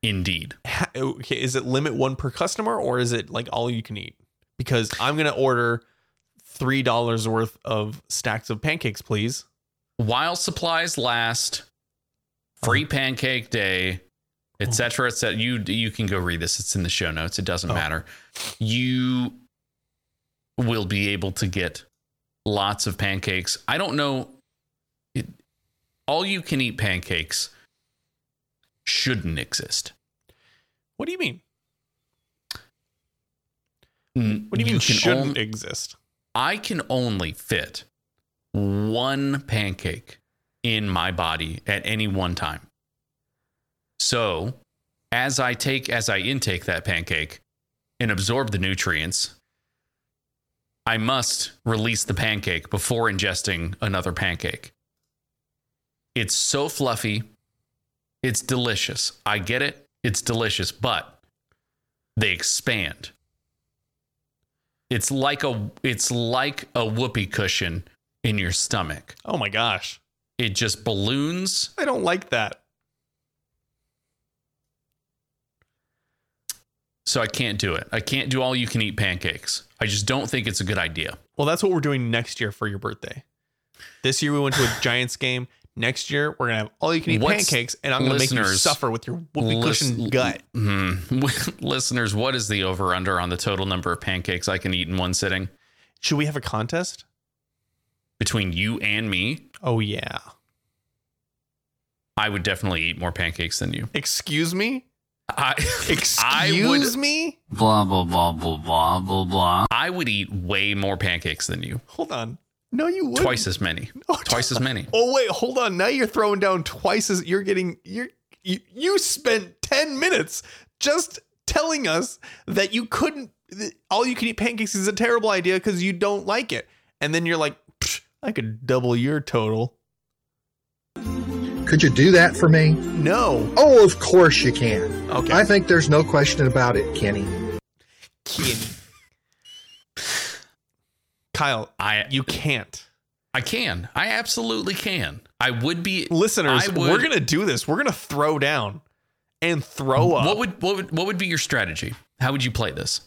S3: Indeed.
S2: Ha- Okay, is it limit one per customer or is it like all you can eat? Because I'm going to order $3 worth of stacks of pancakes, please.
S3: While supplies last, free uh-huh. pancake day, etc., uh-huh. etc. You you can go read this. It's in the show notes. It doesn't
S2: Oh.
S3: matter. You will be able to get lots of pancakes. I don't know. All you can eat pancakes shouldn't exist.
S2: What do you mean?
S3: Mm,
S2: what do you mean shouldn't exist?
S3: I can only fit one pancake in my body at any one time. So, as I take as I intake that pancake and absorb the nutrients, I must release the pancake before ingesting another pancake. It's so fluffy. It's delicious. I get it. It's delicious, but they expand. It's like a it's like a whoopee cushion in your stomach.
S2: Oh my gosh.
S3: It just balloons.
S2: I don't like that.
S3: So I can't do it. I can't do all you can eat pancakes. I just don't think it's a good idea.
S2: Well, that's what we're doing next year for your birthday. This year we went to a Giants game. Next year we're gonna have all you can eat
S3: What's-
S2: pancakes, and I'm gonna make you suffer with your whoopee cushion
S3: Lis-
S2: gut.
S3: Hmm. Listeners, what is the over under on the total number of pancakes I can eat in one sitting
S2: Should we have a contest?
S3: between you and me?
S2: Oh yeah.
S3: I would definitely eat more pancakes than you.
S2: Excuse me.
S3: I
S2: Excuse
S3: I would
S2: me.
S8: Blah, blah, blah, blah, blah, blah, blah.
S3: I would eat way more pancakes than you.
S2: Hold on. No, you would
S3: Twice as many. Oh, twice as many.
S2: Oh wait, hold on. Now you're throwing down twice as you're getting. You're you, you spent ten minutes just telling us that you couldn't. All you can eat pancakes is a terrible idea because you don't like it, and then you're like, I could double your total.
S7: Could you do that for me?
S2: No,
S7: Oh, of course you can.
S2: Okay.
S7: I think there's no question about it, Kenny.
S2: Kenny. Kyle,
S3: I
S2: you can't.
S3: I can. I absolutely can. I would be
S2: Listeners,
S3: I
S2: we're gonna do this. We're gonna throw down and throw up
S3: What would what would what would be your strategy? How would you play this?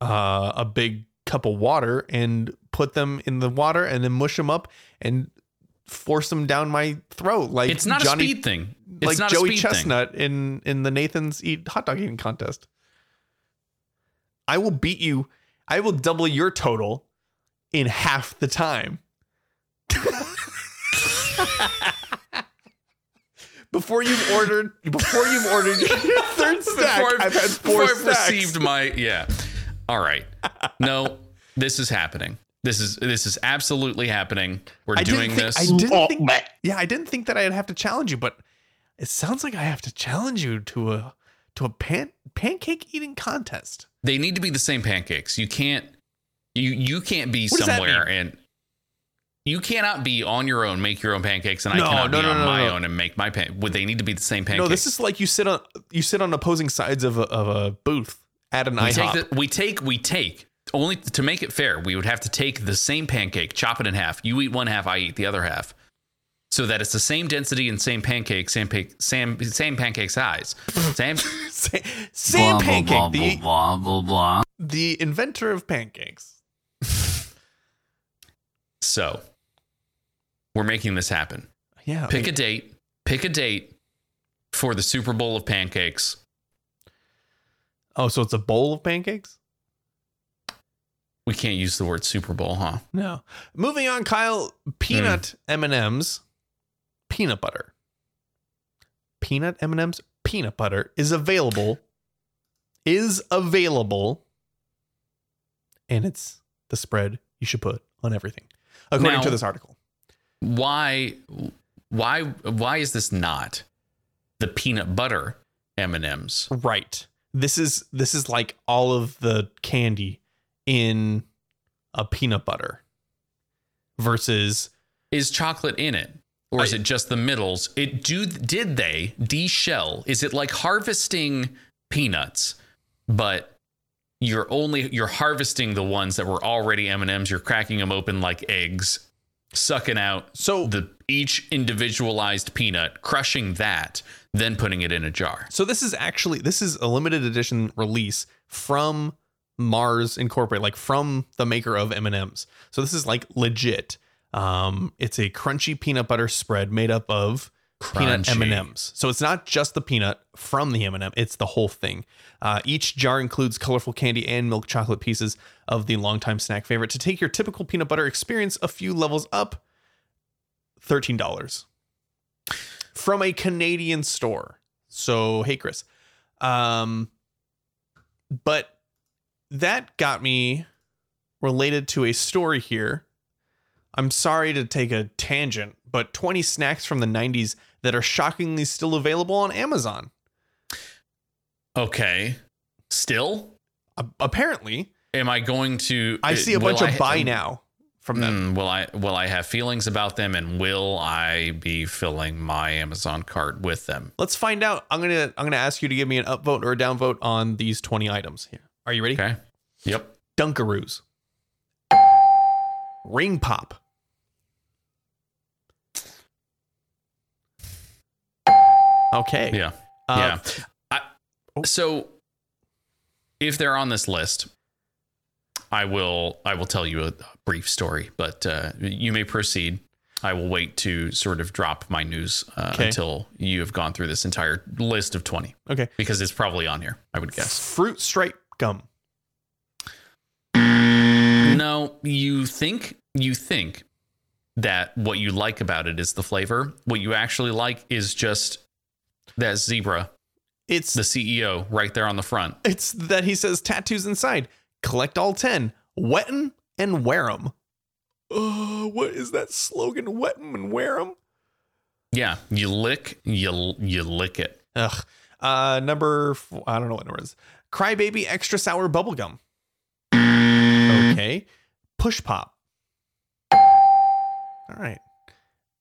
S2: uh, a big cup of water and put them in the water and then mush them up and force them down my throat like
S3: It's not
S2: Johnny,
S3: a speed thing. It's
S2: like
S3: not
S2: Joey
S3: a speed thing.
S2: Chestnut in in the Nathan's eat hot dog eating contest. I will beat you. I will double your total in half the time. before you've ordered, before you've ordered your third stack,
S3: Before
S2: I've had four
S3: before I've received my yeah. All right. No, this is happening. This is this is absolutely happening. We're
S2: I
S3: doing
S2: think,
S3: this.
S2: I didn't oh, think. Yeah, I didn't think that I'd have to challenge you, but it sounds like I have to challenge you to a to a pan pancake eating contest.
S3: they need to be the same pancakes. You can't you you can't be
S2: What
S3: somewhere and you cannot be on your own, make your own pancakes, and
S2: No,
S3: I cannot
S2: no,
S3: be
S2: no,
S3: on
S2: no,
S3: my
S2: no.
S3: own and make my pan. Would they need to be the same pancakes?
S2: No, this is like you sit on you sit on opposing sides of a, of a booth at an
S3: we
S2: IHOP.
S3: take the, we take we take only to make it fair. We would have to take the same pancake, chop it in half. You eat one half, I eat the other half, so that it's the same density and same pancake, same pa- same same pancake size, same.
S2: Sa- Same
S8: blah,
S2: pancake,
S8: blah,
S2: the
S8: blah, blah, blah, blah.
S2: the inventor of pancakes.
S3: So we're making this happen.
S2: Yeah,
S3: Pick a date. Pick a date for the Super Bowl of pancakes.
S2: oh, so it's a bowl of pancakes?
S3: We can't use the word Super Bowl, huh?
S2: No. Moving on, Kyle. Peanut
S3: Hmm.
S2: M and M's, peanut butter. Peanut M and M's, peanut butter is available. Is available, and it's the spread you should put on everything, according
S3: Now-
S2: to this article.
S3: Why why why is this not the peanut butter M&Ms?
S2: Right. This is this is like all of the candy in a peanut butter versus
S3: Is chocolate in it? Or is
S2: I-
S3: it just the middles? It do did they de-shell? Is it like harvesting peanuts, but you're only you're harvesting the ones that were already M&Ms, you're cracking them open like eggs, sucking out
S2: so
S3: the each individualized peanut, crushing that, then putting it in a jar.
S2: So this is actually this is a limited edition release from Mars Incorporated, like from the maker of M and M's. So this is like legit. Um, it's a crunchy peanut butter spread made up of peanut M and M's. So it's not just the peanut from the M and m It's the whole thing. Uh, each jar includes colorful candy and milk chocolate pieces of the longtime snack favorite. To take your typical peanut butter experience a few levels up, thirteen dollars from a Canadian store. So hey, Chris. Um, but that got me related to a story here. I'm sorry to take a tangent, but 20 snacks from the 90s that are shockingly still available on Amazon.
S3: Okay. Still?
S2: Apparently,
S3: Am I going to
S2: I see a bunch
S3: I-
S2: of buy now from them.
S3: Hmm, will I will I have feelings about them and will I be filling my Amazon cart with them?
S2: Let's find out. I'm gonna I'm gonna ask you to give me an upvote or a downvote on these 20 items here. Are you ready?
S3: Okay. Yep.
S2: Dunkaroos. Ring pop. Okay.
S3: Yeah.
S2: Uh,
S3: yeah. I,
S2: oh.
S3: so if they're on this list, I will I will tell you a brief story, but uh, you may proceed. I will wait to sort of drop my news uh,
S2: Okay.
S3: until you have gone through this entire list of 20
S2: Okay.
S3: because it's probably on here, I would guess.
S2: Fruit stripe gum.
S3: No, you think you think that what you like about it is the flavor. What you actually like is just that zebra,
S2: It's
S3: the CEO right there on the front.
S2: it's that he says tattoos inside. Collect all 10. Wet 'em and wear 'em. Uh, what is that slogan? Wet 'em and wear 'em?
S3: Yeah, you lick, you you lick it.
S2: Ugh. Uh, number, four, I don't know what number it is. Crybaby extra sour bubble gum. Okay. Push pop. All right.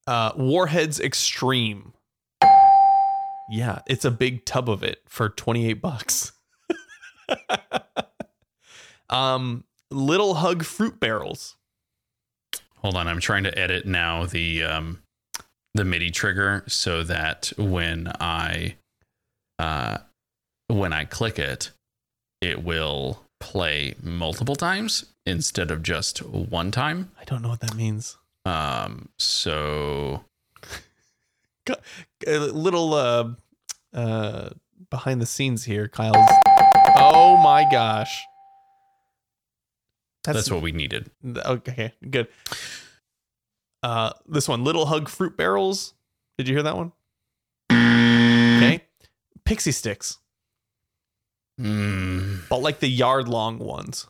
S2: Uh, Warheads Extreme. Yeah, it's a big tub of it for 28 bucks. um, Little Hug fruit barrels.
S3: hold on. I'm trying to edit now the um, the MIDI trigger so that when I uh, when I click it, it will play multiple times instead of just one time.
S2: I don't know what that means.
S3: Um, so
S2: A little uh, uh, behind the scenes here, Kyle's. Oh my gosh.
S3: that's, what we needed.
S2: Okay, good. Uh, this one, Little Hug Fruit Barrels. Did you hear that one? Okay. Pixy Stix,
S3: Mm.
S2: but like the yard long ones.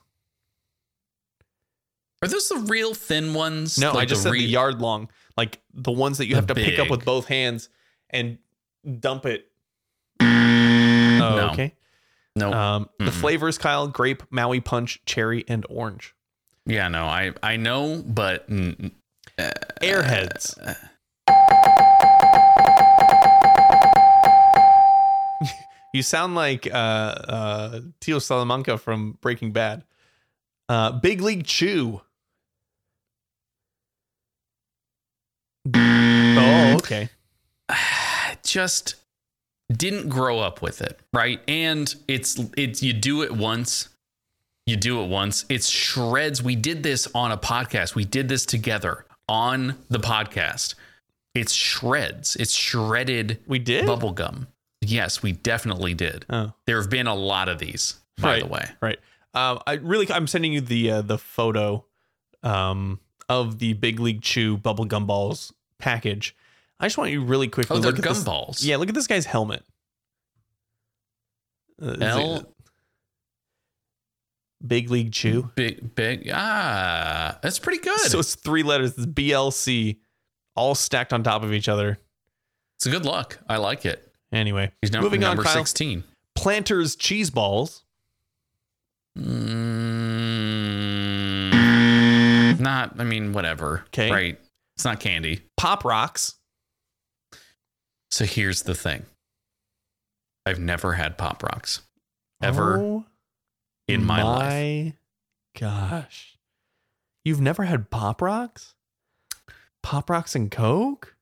S3: Are those the real thin ones?
S2: No, I
S3: Like
S2: just said
S3: re-
S2: the yard long, like the ones that you
S3: The
S2: have to pick up with both hands and dump it. Oh,
S3: no.
S2: okay.
S3: No.
S2: Um, the flavors, Kyle: grape, Maui punch, cherry, and orange.
S3: yeah, no. I I know, but mm,
S2: Airheads. you sound like uh, uh, Tio Salamanca from Breaking Bad. Uh, Big League Chew. Oh, okay.
S3: just didn't grow up with it, right? And it's it's you do it once, you do it once. It's shreds. We did this on a podcast. We did this together on the podcast. It's shreds. It's shredded
S2: We did.
S3: bubble gum. Yes, we definitely did.
S2: Oh,
S3: There have been a lot of these, by
S2: right,
S3: the way.
S2: Right. Um, I really, I'm sending you the uh, the photo um, of the Big League Chew bubble gum balls package. I just want you really quickly
S3: Oh, they're
S2: look at
S3: gum
S2: this-
S3: balls.
S2: Yeah, look at this guy's helmet. Uh, is it
S3: L
S2: Big League Chew.
S3: big big ah, that's pretty good.
S2: So it's three letters. It's BLC, all stacked on top of each other.
S3: it's a good luck. I like it.
S2: Anyway,
S3: He's num-
S2: moving on.
S3: number
S2: Kyle.
S3: sixteen.
S2: Planters cheese balls.
S3: Mm, not, I mean, whatever.
S2: Okay.
S3: Right. It's not candy.
S2: Pop rocks.
S3: So here's the thing I've never had Pop Rocks ever
S2: Oh
S3: in my, life.
S2: gosh. You've never had Pop Rocks? Pop Rocks and Coke?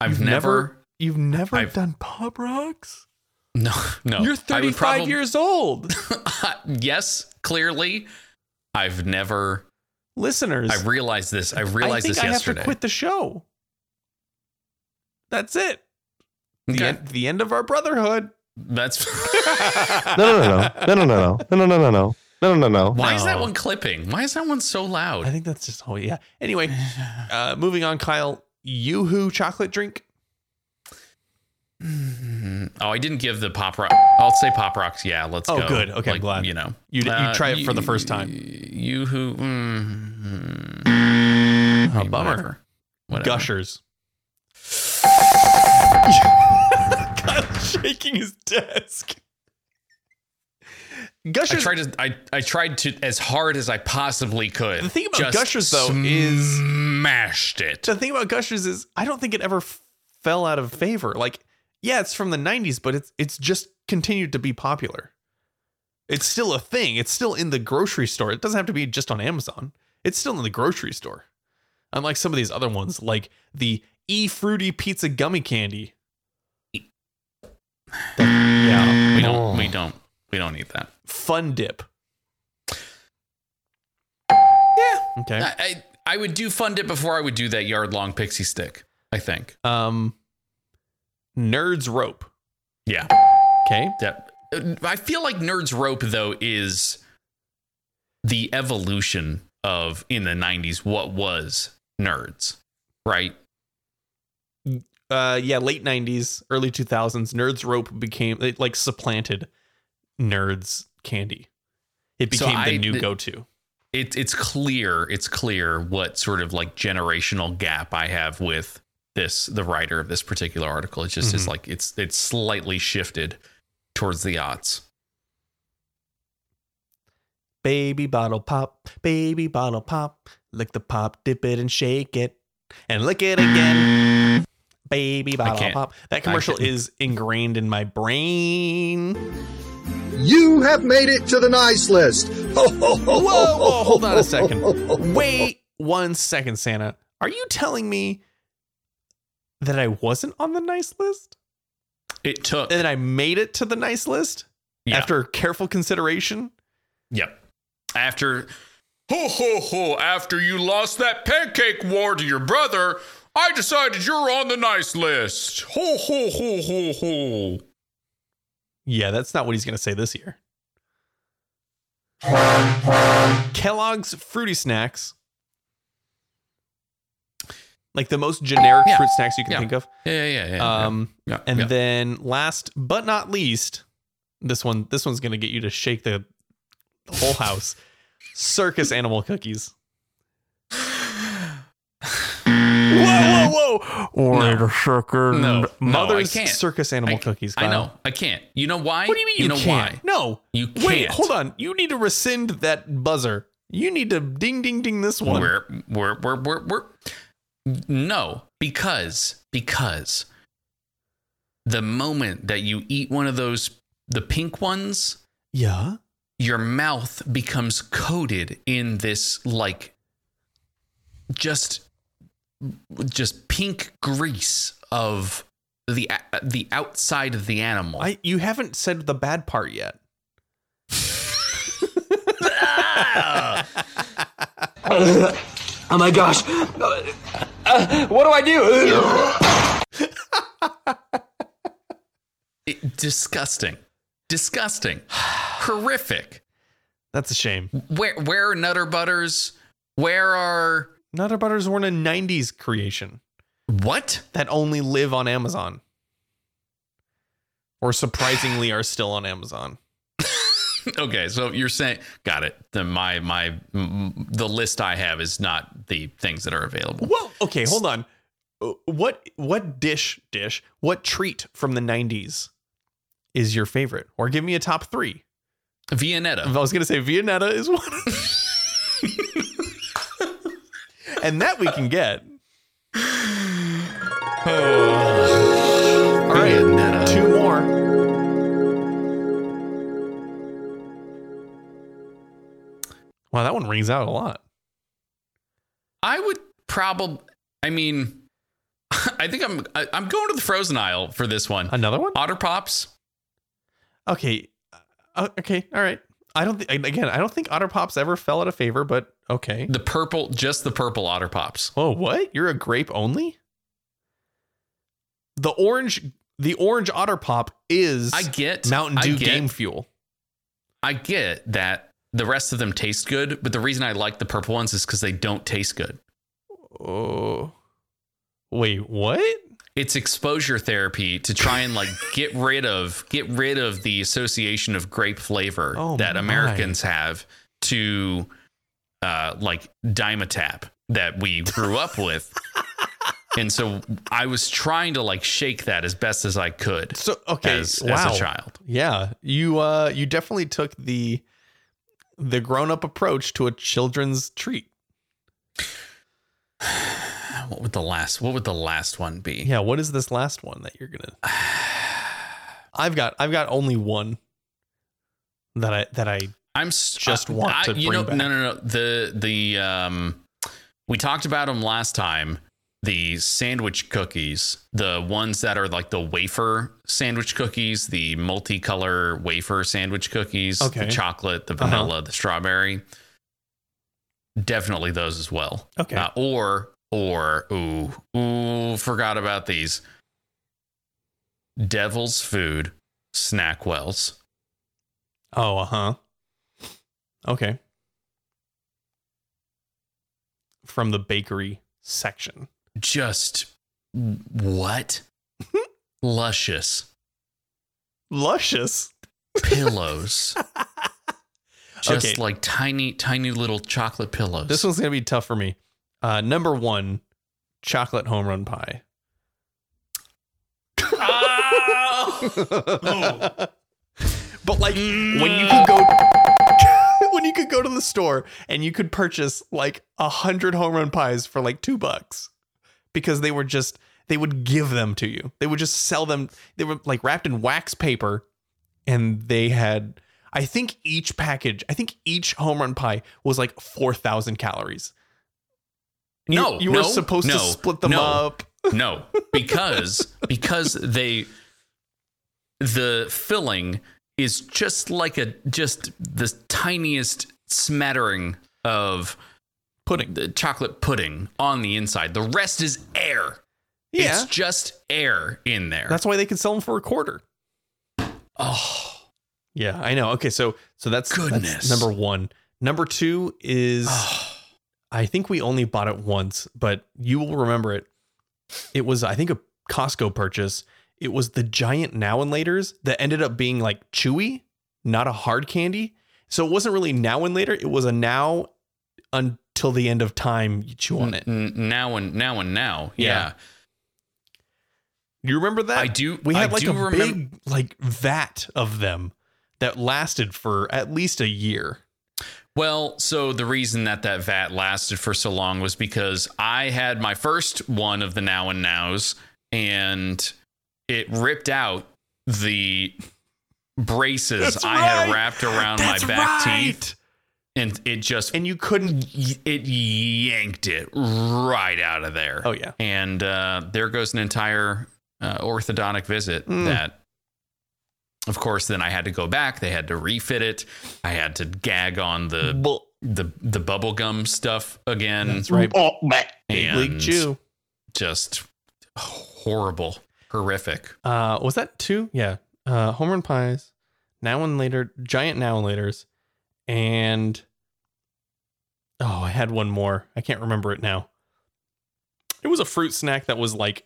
S3: I've
S2: You've
S3: never,
S2: You've never
S3: I've-
S2: done Pop Rocks?
S3: no, no.
S2: You're 35
S3: probab-
S2: years old.
S3: yes, clearly. I've never,
S2: Listeners,
S3: I realized this. I
S2: I
S3: realized
S2: think
S3: this
S2: I
S3: yesterday.
S2: have to quit the show. That's it. The,
S3: Okay.
S2: end, the end of our brotherhood.
S3: That's
S5: No, no, no, no, no, no, no, no, no, no, no, no, no, no, no.
S3: why is that one clipping? Why is that one so loud?
S2: I think that's just oh yeah. Anyway, uh, moving on, Kyle. Yoo-hoo chocolate drink.
S3: Mm, Oh, I didn't give the pop rock. I'll say pop rocks. Yeah, let's
S2: Oh,
S3: go.
S2: good. Okay,
S3: Like,
S2: glad.
S3: You know,
S2: You- you try it for the first time.
S3: You who? Mm,
S2: Oh, bummer.
S3: Whatever. Whatever.
S2: Gushers. Kyle shaking his desk. Gushers.
S3: I tried to. I, I tried to as hard as I possibly could.
S2: The thing about Gushers, though, is-
S3: smashed it.
S2: the thing about Gushers is I don't think it ever fell out of favor. Like, yeah, it's from the '90s, but it's it's just continued to be popular. It's still a thing. It's still in the grocery store. It doesn't have to be just on Amazon. It's still in the grocery store. Unlike some of these other ones, like the E Fruity Pizza Gummy Candy. yeah,
S3: We don't. We don't. We don't need that.
S2: Fun Dip. Yeah. Okay.
S3: I, I I would do fun dip before I would do that yard long pixie stick. I think.
S2: Um, Nerds Rope.
S3: Yeah.
S2: Okay.
S3: That I feel like Nerds Rope though is the evolution of in the 90s what was Nerds, right?
S2: uh yeah late 90s early 2000s nerds rope became it like supplanted nerds candy it
S3: So
S2: became
S3: I-
S2: the new go-to
S3: It, it's clear it's clear what sort of like generational gap I have with this the writer of this particular article. It's just it's
S2: Mhm.
S3: like it's it's slightly shifted towards the odds.
S2: baby bottle pop baby bottle pop lick the pop dip it and shake it and lick it again baby bottle
S3: can't-
S2: pop that commercial is ingrained in my brain
S7: You have made it to the nice list. Ho, ho, ho,
S2: whoa, whoa hold on a second wait one second, Santa. Are you telling me that I wasn't on the nice list?
S3: It took.
S2: And that I made it to the nice list
S3: Yeah.
S2: after careful consideration?
S3: Yep. After ho ho ho, after you lost that pancake war to your brother, I decided you're on the nice list. Ho ho ho ho ho.
S2: Yeah, that's not what he's going to say this year. Kellogg's Fruity Snacks. Like the most generic
S3: Yeah.
S2: fruit snacks you can
S3: Yeah.
S2: think of.
S3: Yeah, yeah, yeah. yeah.
S2: Um,
S3: yeah,
S2: and
S3: yeah.
S2: then last but not least, this one this one's gonna get you to shake the, the whole house. Circus animal cookies. whoa, whoa, whoa! Or
S3: No.
S2: the circus.
S3: No, no, I
S2: Mother's
S3: can't.
S2: circus animal
S3: I-
S2: cookies.
S3: I know. I can't. You know why?
S2: What do you mean you,
S3: know
S2: can't?
S3: why?
S2: No,
S3: You
S2: Wait,
S3: can't.
S2: hold on. You need to rescind that buzzer. You need to ding, ding, ding this one.
S3: We're we're we're we're, we're no because because the moment that you eat one of those the pink ones
S2: yeah.
S3: your mouth becomes coated in this like just just pink grease of the uh, the outside of the animal.
S2: I you haven't said the bad part yet.
S11: Oh my gosh. Uh, what do I do?
S3: It- disgusting. Disgusting. Horrific.
S2: That's a shame.
S3: Where where are Nutter Butters? Where are
S2: Nutter Butters were a '90s creation
S3: what?
S2: that only live on Amazon, or surprisingly are still on Amazon.
S3: Okay, so you're saying got it. The my my the list I have is not the things that are available.
S2: Well, okay, hold on. Uh, What what dish dish what treat from the '90s is your favorite? Or give me a top three.
S3: Viennetta.
S2: I was gonna say Viennetta is one, and that we can get. All Wow, that one rings out a lot.
S3: I would probably. I mean, I think I'm. I, I'm going to the frozen aisle for this one.
S2: Another one?
S3: Otter Pops.
S2: Okay, uh, okay, all right. I don't think again. I don't think Otter Pops ever fell out of favor, but okay.
S3: The purple, just the purple Otter Pops.
S2: Oh, what? You're a grape only? The orange, the orange Otter Pop is
S3: I get
S2: Mountain
S3: I
S2: Dew
S3: get-
S2: Game Fuel.
S3: I get that the rest of them taste good, but the reason I like the purple ones is because they don't taste good.
S2: Oh, wait, what?
S3: It's exposure therapy to try and like get rid of get rid of the association of grape flavor
S2: Oh
S3: that
S2: my.
S3: Americans have to uh, like Dimetapp that we grew up with. And so I was trying to like shake that as best as I could
S2: So okay,
S3: as,
S2: wow.
S3: as a child.
S2: Yeah, you uh, you definitely took the the grown up approach to a children's treat.
S3: What would the last what would the last one be?
S2: Yeah, what is this last one that you're gonna? I've got I've got only one that I that I
S3: I'm
S2: Just want
S3: I-
S2: to
S3: you
S2: bring
S3: know
S2: back.
S3: no no no the the um we talked about them last time the sandwich cookies the ones that are like the wafer sandwich cookies the multicolor wafer sandwich cookies
S2: Okay.
S3: the chocolate the
S2: Uh-huh.
S3: vanilla the strawberry definitely those as well
S2: Okay.
S3: Uh, or or ooh ooh forgot about these devil's food SnackWell's.
S2: oh uh huh okay from the bakery section.
S3: Just what luscious
S2: Luscious.
S3: pillows just
S2: Okay.
S3: like tiny tiny little chocolate pillows
S2: This one's gonna be tough for me. Uh, number one, chocolate home run pie. but like when you could go when you could go to the store and you could purchase like a hundred home run pies for like two bucks because they were just they would give them to you. They would just sell them. They were like wrapped in wax paper and they had I think each package, I think each home run pie was like 4,000 calories. You-
S3: no,
S2: you were
S3: no,
S2: supposed to split them
S3: no,
S2: up.
S3: No, because because they the filling is just like a just the tiniest smattering of
S2: pudding,
S3: the chocolate pudding on the inside. The rest is air.
S2: Yeah.
S3: It's just air in there.
S2: That's why they can sell them for a quarter.
S3: oh,
S2: Yeah, I know. Okay, so so that's, that's
S3: Goodness.
S2: number one. Number two is oh. I think we only bought it once, but you will remember it. It was I think a Costco purchase. It was the giant now and laters that ended up being like chewy, not a hard candy. So it wasn't really now and later. It was a now until the end of time you chew on mm, it.
S3: Mm, now and now and now.
S2: Yeah.
S3: Yeah.
S2: You remember that?
S3: I do-
S2: We had
S3: I
S2: like a
S3: remem-
S2: big like vat of them that lasted for at least a year.
S3: Well, so the reason that that vat lasted for so long was because I had my first one of the now and nows and it ripped out the braces I had wrapped around
S2: That's
S3: my back
S2: right.
S3: teeth and it just
S2: And you couldn't
S3: it yanked it right out of there.
S2: Oh yeah.
S3: And uh, there goes an entire uh, orthodontic visit
S2: Mm.
S3: that of course then I had to go back. They had to refit it. I had to gag on the
S2: Bull-
S3: the the bubble gum stuff again.
S2: That's right. Big
S3: And
S2: chew.
S3: Just horrible, horrific.
S2: Uh, was that two? Yeah. Uh, home run pies, now and later, giant now and later's, and oh, I had one more. I can't remember it now. It was a fruit snack that was like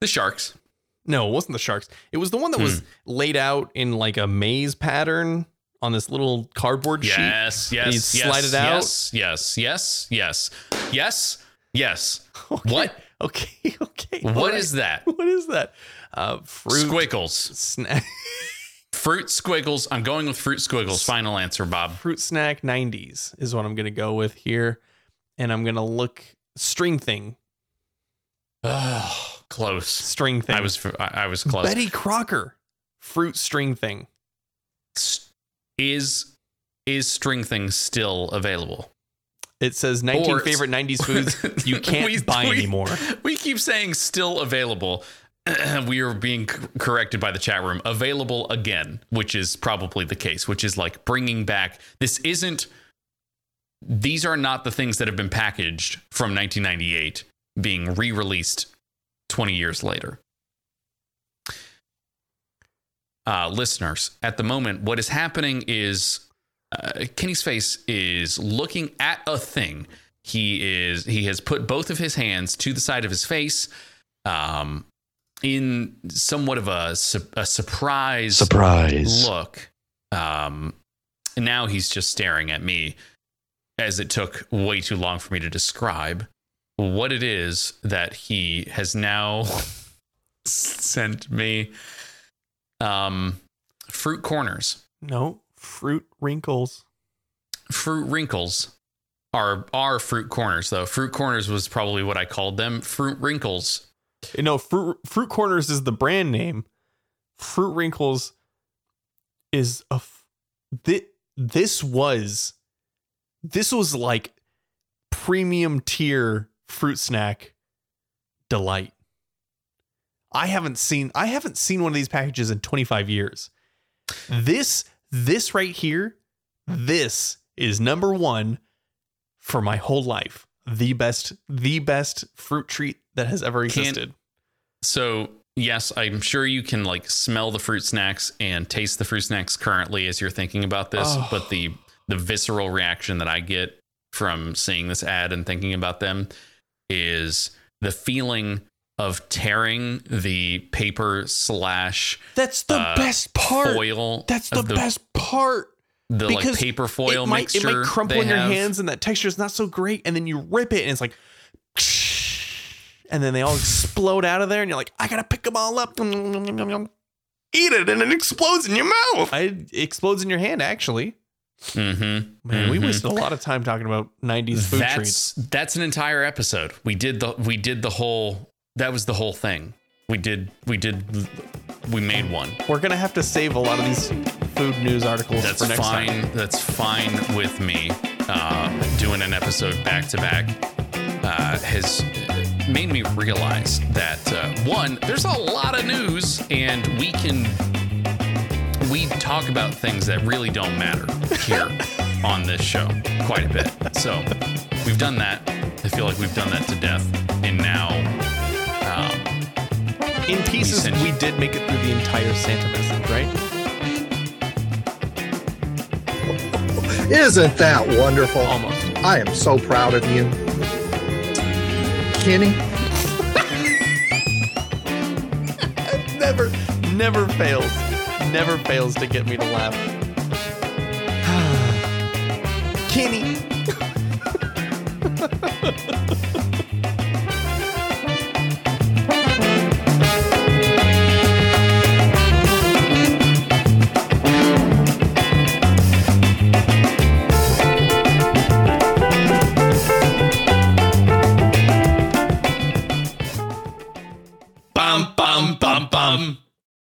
S3: The sharks.
S2: no, it wasn't the sharks. It was the one that was laid out in like a maze pattern on this little cardboard sheet.
S3: Yes, yes, yes.
S2: slide it out.
S3: Yes, yes, yes, yes, yes, yes.
S2: Okay.
S3: What?
S2: Okay. Okay.
S3: What is that?
S2: What is that? Uh, fruit
S3: Squiggles.
S2: snack.
S3: Fruit squiggles. I'm going with fruit squiggles. Final answer, Bob.
S2: fruit snack 90s is what I'm going to go with here. And I'm going to look string thing.
S3: Oh, close.
S2: String thing.
S3: I was I was close.
S2: Betty Crocker fruit string thing.
S3: Is is string thing still available?
S2: It says 19
S3: Or-
S2: favorite 90s foods you can't
S3: We-
S2: buy
S3: we-
S2: anymore.
S3: We keep saying still available. we are being corrected by the chat room. Available again, which is probably the case, which is like bringing back. This isn't. These are not the things that have been packaged from 1998 being re-released 20 years later. Uh, listeners, at the moment, what is happening is uh, Kenny's face is looking at a thing. He is he has put both of his hands to the side of his face, um, in somewhat of a su- a surprise
S5: Surprise.
S3: look. Um, and now he's just staring at me, as it took way too long for me to describe what it is that he has now sent me. Um, fruit corners.
S2: No, fruit wrinkles.
S3: fruit wrinkles are are fruit corners though. Fruit corners was probably what I called them. Fruit wrinkles.
S2: You know, fruit fruit corners is the brand name. Fruit wrinkles is a f- thi- this was this was like premium tier fruit snack delight. I haven't seen I haven't seen one of these packages in 25 years. This this right here, this is number 1 for my whole life. The best the best fruit treat that has ever existed.
S3: So yes, I'm sure you can like smell the fruit snacks and taste the fruit snacks currently as you're thinking about this.
S2: Oh.
S3: But the the visceral reaction that I get from seeing this ad and thinking about them is the feeling of tearing the paper slash
S2: That's the
S3: uh,
S2: best part.
S3: foil.
S2: That's the,
S3: of
S2: best part.
S3: the like paper foil
S2: it might,
S3: mixture.
S2: It might crumple in your hands and that texture is not so great. And then you rip it and it's like, and then they all explode out of there. And you're like, I gotta pick them all up. Eat it and it explodes in your mouth. I, it explodes in your hand, actually.
S3: Mm-hmm.
S2: Man, we wasted a lot of time talking about 90s food
S3: that's
S2: treats.
S3: that's an entire episode. We did the we did the whole that was the whole thing. We did we did we made one.
S2: We're gonna have to save a lot of these food news articles
S3: That's
S2: for next
S3: fine.
S2: time.
S3: That's fine with me. Uh, doing an episode back to back. has uh, made me realize that uh, one, there's a lot of news, and we can we talk about things that really don't matter here on this show quite a bit. So we've done that. I feel like we've done that to death, and now. Um,
S2: In pieces,
S3: sent-
S2: we did make it through the entire Santa message, right?
S7: Isn't that wonderful?
S2: Almost.
S7: I am so proud of you. Kenny,
S2: never, never fails. Never fails to get me to laugh. Kenny.